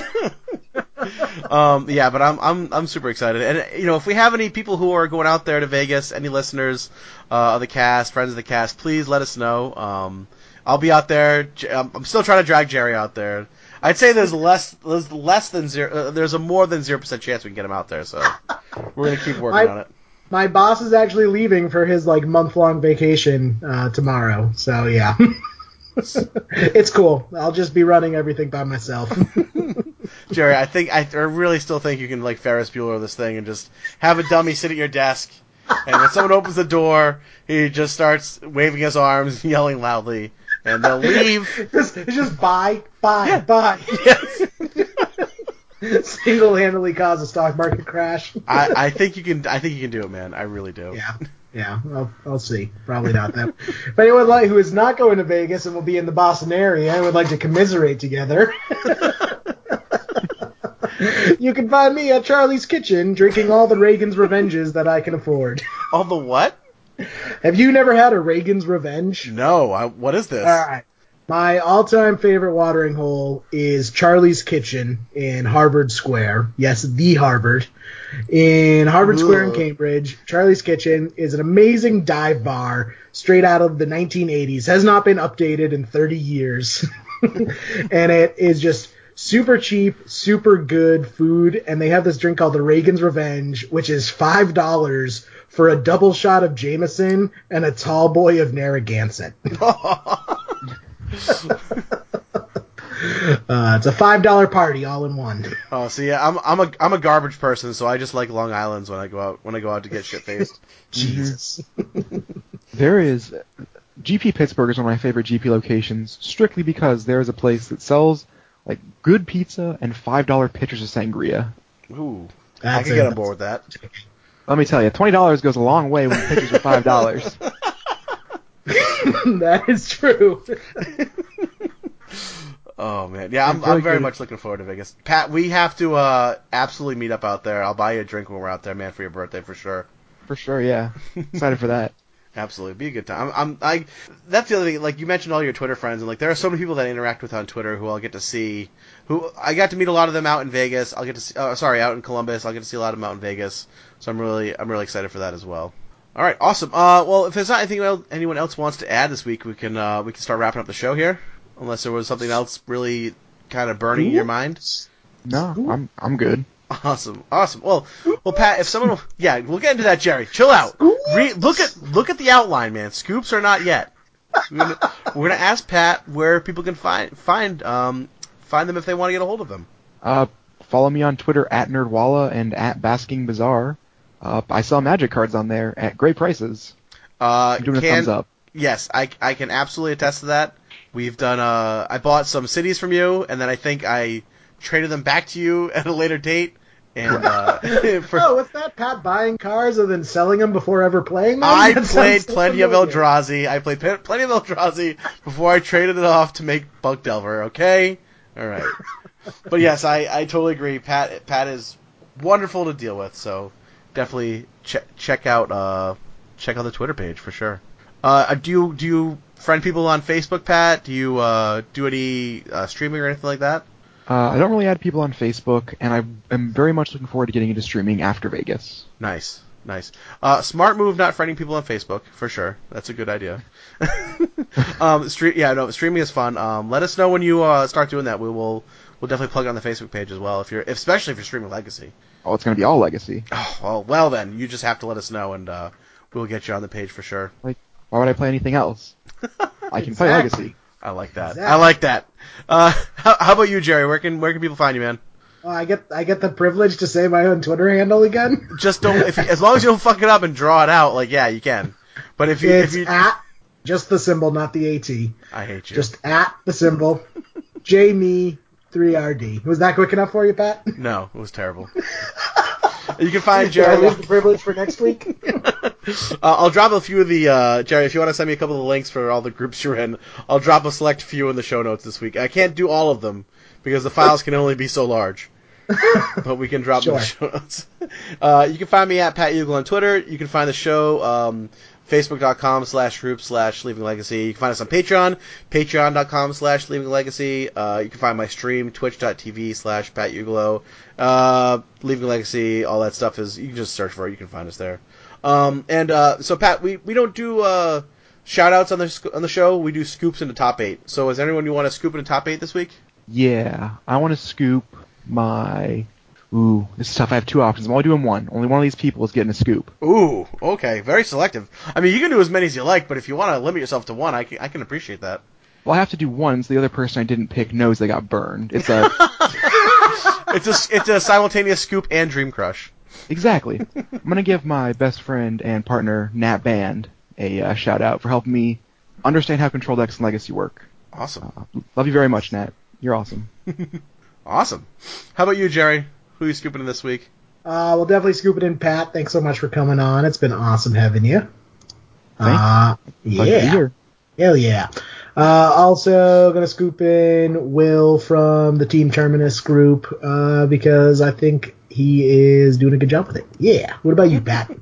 um, yeah, but I'm I'm I'm super excited, and you know, if we have any people who are going out there to Vegas, any listeners uh, of the cast, friends of the cast, please let us know. Um, I'll be out there. J- I'm I'm still trying to drag Jerry out there. I'd say there's less there's less than zero. Uh, there's a more than zero percent chance we can get him out there. So we're gonna keep working I- on it. My boss is actually leaving for his like month long vacation uh, tomorrow. So yeah. it's cool. I'll just be running everything by myself. Jerry, I think I, I really still think you can like Ferris Bueller this thing and just have a dummy sit at your desk, and when someone opens the door, he just starts waving his arms, yelling loudly, and they'll leave. just, it's just buy, buy, buy. Yes. Single handedly cause a stock market crash. I, I think you can. I think you can do it, man. I really do. Yeah, yeah. I'll, I'll see. Probably not them. if anyone like who is not going to Vegas and will be in the Boston area and would like to commiserate together, you can find me at Charlie's Kitchen drinking all the Reagan's Revenges that I can afford. All the what? Have you never had a Reagan's Revenge? No. I, what is this? All right. My all-time favorite watering hole is Charlie's Kitchen in Harvard Square. Yes, the Harvard. In Harvard Square in Cambridge, Charlie's Kitchen is an amazing dive bar straight out of the 1980s. Has not been updated in 30 years. and it is just super cheap, super good food and they have this drink called the Reagan's Revenge, which is $5 for a double shot of Jameson and a tall boy of Narragansett. Uh, it's a five dollar party all in one. oh, see, yeah, I'm I'm a I'm a garbage person, so I just like Long Island's when I go out when I go out to get shit faced. Jesus. There is GP Pittsburgh is one of my favorite GP locations, strictly because there is a place that sells like good pizza and five dollar pitchers of sangria. Ooh, I can it. get on board with that. Let me tell you, twenty dollars goes a long way when pitchers are five dollars. that is true. Oh man, yeah, I'm, really I'm very much looking forward to Vegas. Pat, we have to uh, absolutely meet up out there. I'll buy you a drink when we're out there, man, for your birthday for sure. For sure, yeah. Excited for that. Absolutely, be a good time. I'm, I'm I. That's the other thing. Like you mentioned, all your Twitter friends, and like there are so many people that I interact with on Twitter who I'll get to see. Who I got to meet a lot of them out in Vegas. I'll get to see. Uh, sorry, out in Columbus. I'll get to see a lot of them out in Vegas. So I'm really, I'm really excited for that as well. All right, awesome. Uh, well, if there's not anything else anyone else wants to add this week, we can uh, we can start wrapping up the show here. Unless there was something else really kind of burning in your mind. No, I'm I'm good. Awesome, awesome. Well, well, Pat, if someone, yeah, we'll get into that, Jerry. Chill out. Re- look at look at the outline, man. Scoops are not yet. We're gonna, we're gonna ask Pat where people can find find um find them if they want to get a hold of them. Uh, follow me on Twitter at Nerdwalla and at Basking Bazaar. Uh, I sell magic cards on there at great prices. Uh, I'm doing a thumbs up. Yes, I, I can absolutely attest to that. We've done. Uh, I bought some cities from you, and then I think I traded them back to you at a later date. And uh, for, oh, what's that? Pat buying cars and then selling them before ever playing them? I That played plenty of familiar. Eldrazi. I played pe- plenty of Eldrazi before I traded it off to make Bug Delver. Okay, all right. but yes, I, I totally agree. Pat Pat is wonderful to deal with. So definitely check check out uh check out the Twitter page for sure. Uh, do you do you friend people on Facebook, Pat? Do you uh, do any uh, streaming or anything like that? Uh, I don't really add people on Facebook, and I am very much looking forward to getting into streaming after Vegas. Nice, nice. Uh, smart move, not friending people on Facebook for sure. That's a good idea. um, stream, yeah, no, streaming is fun. Um, let us know when you uh, start doing that. We will, we'll definitely plug it on the Facebook page as well. If you're, especially if you're streaming Legacy. Oh, it's going to be all legacy. Oh, well, well then, you just have to let us know, and uh, we'll get you on the page for sure. Why would I play anything else? I can play legacy. I like that. Exactly. I like that. Uh, how, how about you, Jerry? Where can where can people find you, man? Oh, I get I get the privilege to say my own Twitter handle again. Just don't. If as long as you don't fuck it up and draw it out, like yeah, you can. But if you It's if you at Just the symbol, not the AT. I hate you. Just at the symbol. Jamie 3RD. Was that quick enough for you, Pat? no, it was terrible. you can find Shall I Jerry. leave the privilege for next week? uh, I'll drop a few of the uh, Jerry. If you want to send me a couple of the links for all the groups you're in, I'll drop a select few in the show notes this week. I can't do all of them because the files can only be so large. but we can drop them in the show notes. Uh, you can find me at Pat Ugle on Twitter. You can find the show um, facebook.com slash group slash leaving legacy. You can find us on Patreon, patreon.com slash leaving legacy. Uh, you can find my stream, twitch.tv slash Pat. Uh, leaving legacy, all that stuff is, you can just search for it. You can find us there. Um, and uh, so, Pat, we, we don't do uh, shout outs on the, on the show. We do scoops into top eight. So, is anyone you want to scoop into top eight this week? Yeah, I want to scoop my. Ooh, this is tough. I have two options. I'm only doing one. Only one of these people is getting a scoop. Ooh, okay, very selective. I mean, you can do as many as you like, but if you want to limit yourself to one, I can, I can appreciate that. Well, I have to do one, so the other person I didn't pick knows they got burned. It's a It's a it's a simultaneous scoop and dream crush. exactly. I'm gonna give my best friend and partner Nat Band a uh, shout out for helping me understand how Control Decks and Legacy work. Awesome, Uh, love you very much, Nat. You're awesome. awesome. How about you, Jerry? Who are you scooping in this week? Uh, we'll definitely scoop it in, Pat. Thanks so much for coming on. It's been awesome having you. Thanks. Uh, Pleasure to be yeah. Hell yeah. Uh, also gonna scoop in Will from the Team Terminus group, uh, because I think he is doing a good job with it. Yeah. What about you, Pat?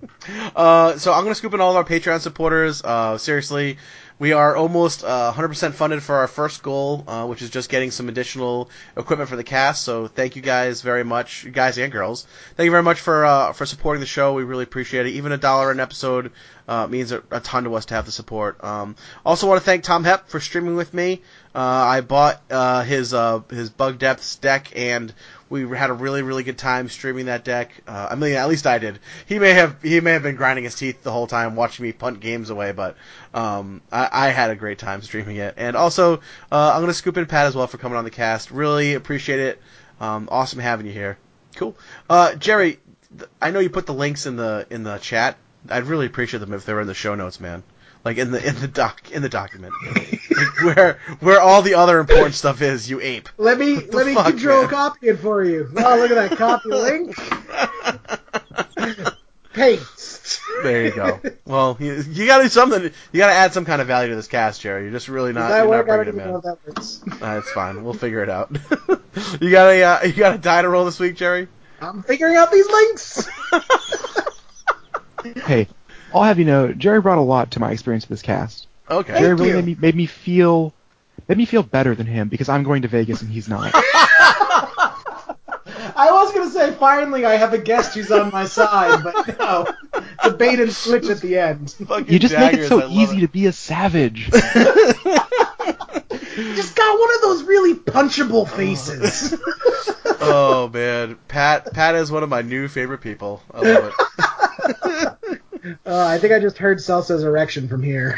Uh, so I'm gonna scoop in all of our Patreon supporters. Uh, seriously, we are almost uh, 100% funded for our first goal, uh, which is just getting some additional equipment for the cast. So thank you guys very much, guys and girls. Thank you very much for uh, for supporting the show. We really appreciate it. Even a dollar an episode uh, means a, a ton to us to have the support. Um, also want to thank Tom Hep for streaming with me. Uh, I bought uh, his his Bug Depths deck and we had a really really good time streaming that deck. Uh, I mean, at least I did. He may have he may have been grinding his teeth the whole time watching me punt games away, but um, I, I had a great time streaming it. And also, uh, I'm gonna scoop in Pat as well for coming on the cast. Really appreciate it. Um, awesome having you here. Cool. Uh, Jerry, th- I know you put the links in the in the chat. I'd really appreciate them if they were in the show notes, man. Like in the in the doc in the document, like where where all the other important stuff is. You ape. Let me let me fuck, control man? copy it for you. Oh, look at that copy link. Paste. There you go. Well, you, you got to do something. You got to add some kind of value to this cast, Jerry. You're just really not. Does that You're work? I don't bringing it, even know man. if that works. Uh, it's fine. We'll figure it out. you got a uh, you got a die to roll this week, Jerry. I'm figuring out these links. Hey, I'll have you know, Jerry brought a lot to my experience with this cast. Okay. Jerry Thank really you. made me made me feel made me feel better than him because I'm going to Vegas and he's not. I was gonna say finally I have a guest who's on my side, but no. The bait and switch at the end. Fucking You just make it so easy it. to be a savage. Just got one of those really punchable faces. Oh man, Pat Pat is one of my new favorite people. I love Uh, I think I just heard Celso's erection from here.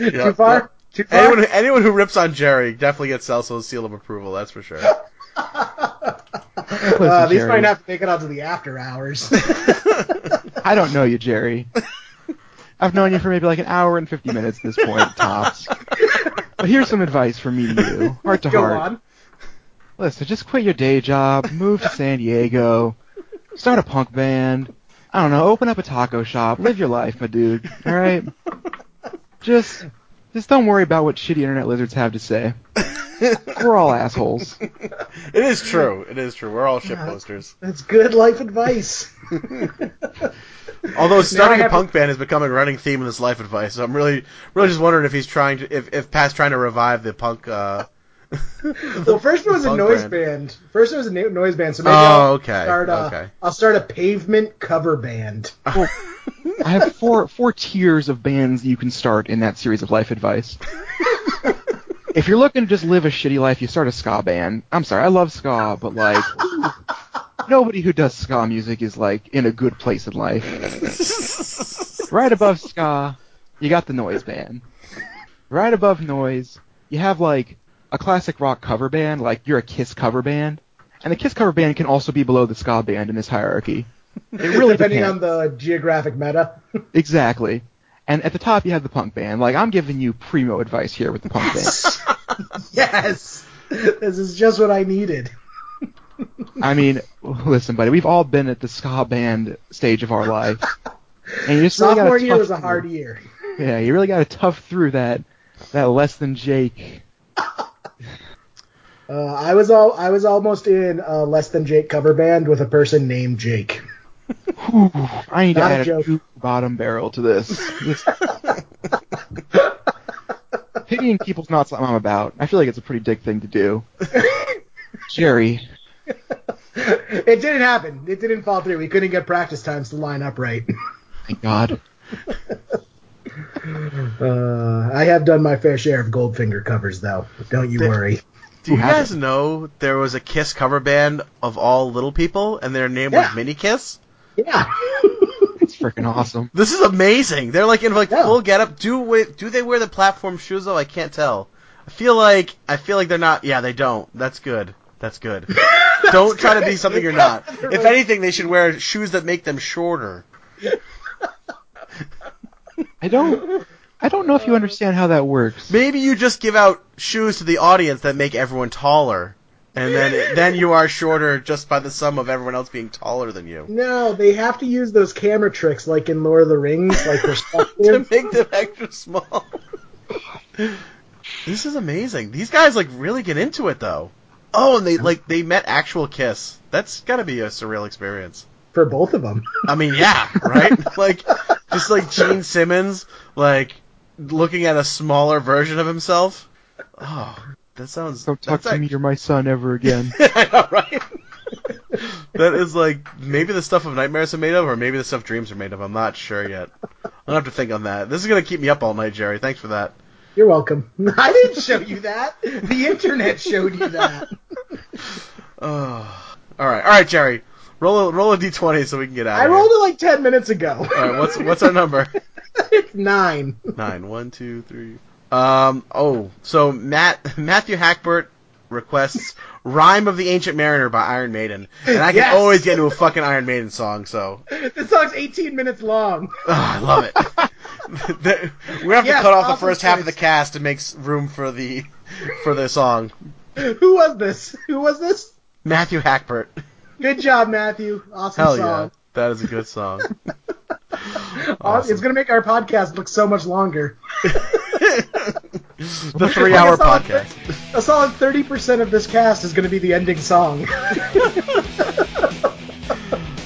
it. Too far? Too far? Anyone anyone who rips on Jerry definitely gets Celso's seal of approval. That's for sure. Uh, Listen, these Jerry, might have to make it out onto the after hours. I don't know you, Jerry. I've known you for maybe like an hour and 50 minutes at this point, tops. But here's some advice from me to you, heart to Go heart. on. Listen, just quit your day job, move to San Diego, start a punk band. I don't know, open up a taco shop, live your life, my dude. All right? Just, just don't worry about what shitty internet lizards have to say. We're all assholes. It is true. It is true. We're all shit posters. That's good life advice. Although starting I a have- punk band is becoming a running theme in this life advice. So I'm really, really just wondering if he's trying to, if, if Pat's trying to revive the punk. Uh, Well, first it was a noise band. band. First it was a noise band. So maybe Oh, I'll okay, start a, okay. I'll start a pavement cover band. I have four four tiers of bands you can start in that series of life advice. if you're looking to just live a shitty life, you start a ska band. I'm sorry, I love ska, but like nobody who does ska music is like in a good place in life. right above ska, you got the noise band. Right above noise, you have like a classic rock cover band, like you're a Kiss cover band. And the Kiss cover band can also be below the ska band in this hierarchy. It really depending depends. on the geographic meta. Exactly. And at the top you have the punk band. Like I'm giving you primo advice here with the punk band. yes, this is just what I needed. I mean, listen, buddy, we've all been at the ska band stage of our life. And you just really Sophomore year was a through- hard year. Yeah, you really got to tough through that that less than Jake. Uh, I was all I was almost in a less than Jake cover band with a person named Jake. I need to Not a add a joke. two bottom barrel to this. this pitying people's not something I'm about. I feel like it's a pretty dick thing to do. Jerry, It didn't happen. It didn't fall through. We couldn't get practice times to line up right. thank God. Uh, I have done my fair share of Goldfinger covers, though. Don't you worry. Do you guys hasn't? know there was a Kiss cover band of all little people, and their name Yeah. was Mini Kiss? Yeah. It's freaking awesome. This is amazing. They're like in like Yeah. full getup. Do we, do they wear the platform shoes though? I can't tell. I feel like I feel like they're not. Yeah, they don't. That's good. That's good. don't try to be something you're not. If anything, they should wear shoes that make them shorter. I don't. I don't know if you uh, understand how that works. Maybe you just give out shoes to the audience that make everyone taller, and then then you are shorter just by the sum of everyone else being taller than you. No, they have to use those camera tricks like in Lord of the Rings, like to make them extra small. this is amazing. These guys like really get into it though. Oh, and they like they met actual Kiss. That's got to be a surreal experience. for both of them. I mean, yeah, right? like just like Gene Simmons like looking at a smaller version of himself. Oh, that sounds Don't talk that's to me, you're my son ever again. I know, right? that is like maybe the stuff of nightmares are made of, or maybe the stuff dreams are made of. I'm not sure yet. I'll have to think on that. This is gonna keep me up all night, Jerry. Thanks for that. You're welcome. I didn't show you that. The internet showed you that. Oh. All right, all right, Jerry. Roll a roll a d20 so we can get out. I rolled it like ten minutes ago. All right, what's what's our number? it's nine. Nine. One, two, three. Um. Oh, so Matt Matthew Hackbert requests "Rime of the Ancient Mariner" by Iron Maiden, and I can Yes! always get into a fucking Iron Maiden song. So This song's 18 minutes long. oh, I love it. The- gonna have to Yes, cut off the awesome first half of the cast to make room for the for the song. Who was this? Who was this? Matthew Hackbert. Good job, Matthew. Awesome Hell yeah, that is a good song. Awesome. It's gonna make our podcast look so much longer. the three-hour Like a solid podcast. A solid 30% of this cast is gonna be the ending song.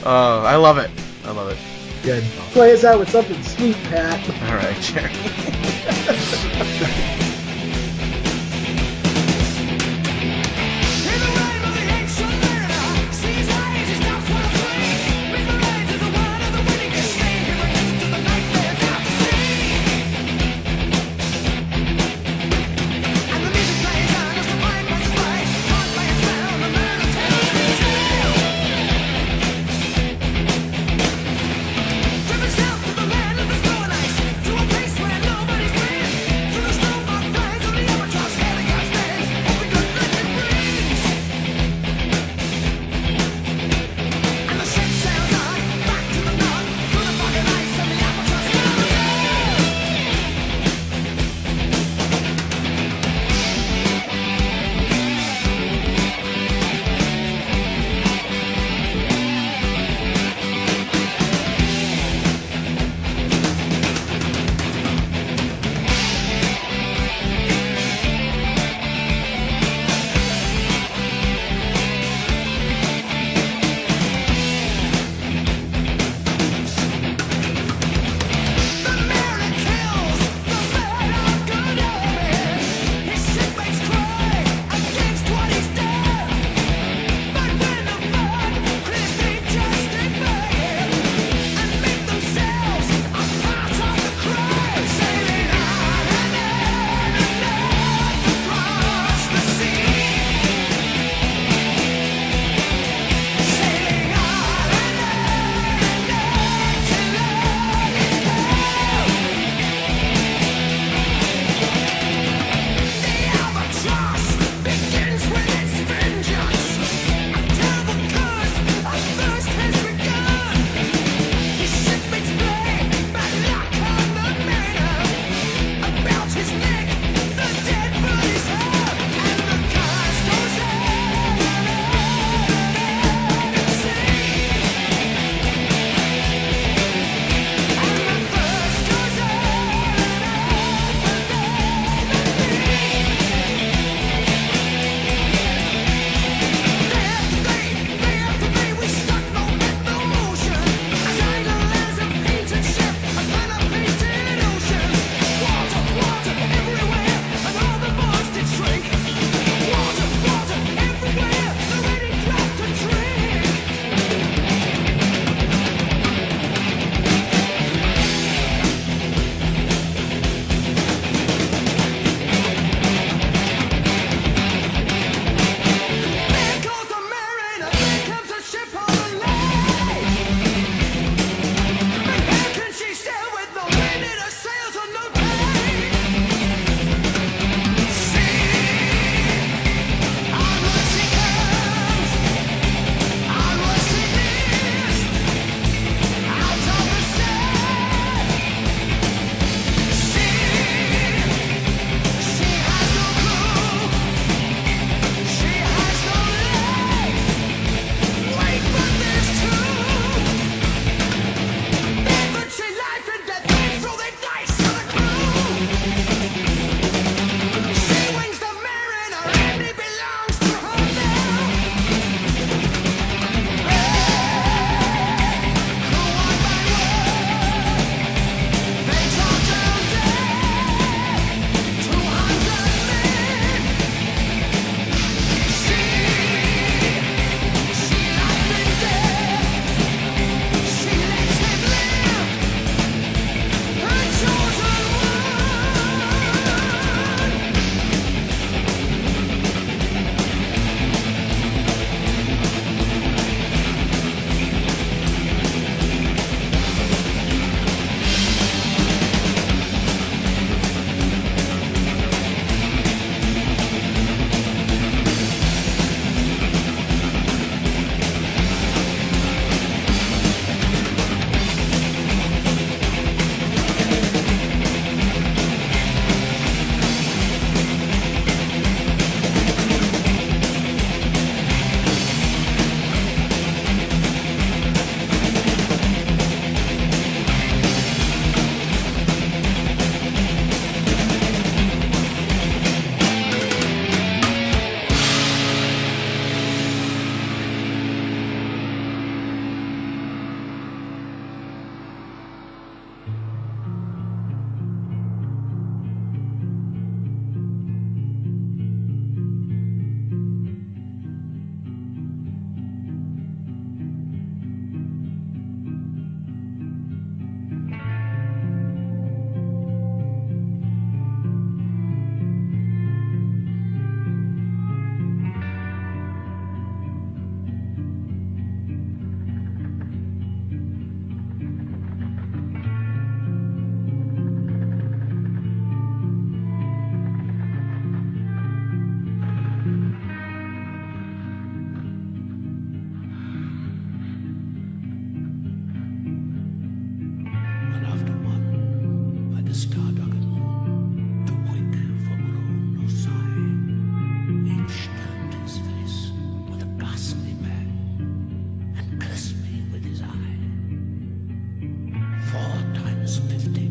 Oh, I love it. I love it. Good. Play us out with something sweet, Pat. All right, Jerry. Man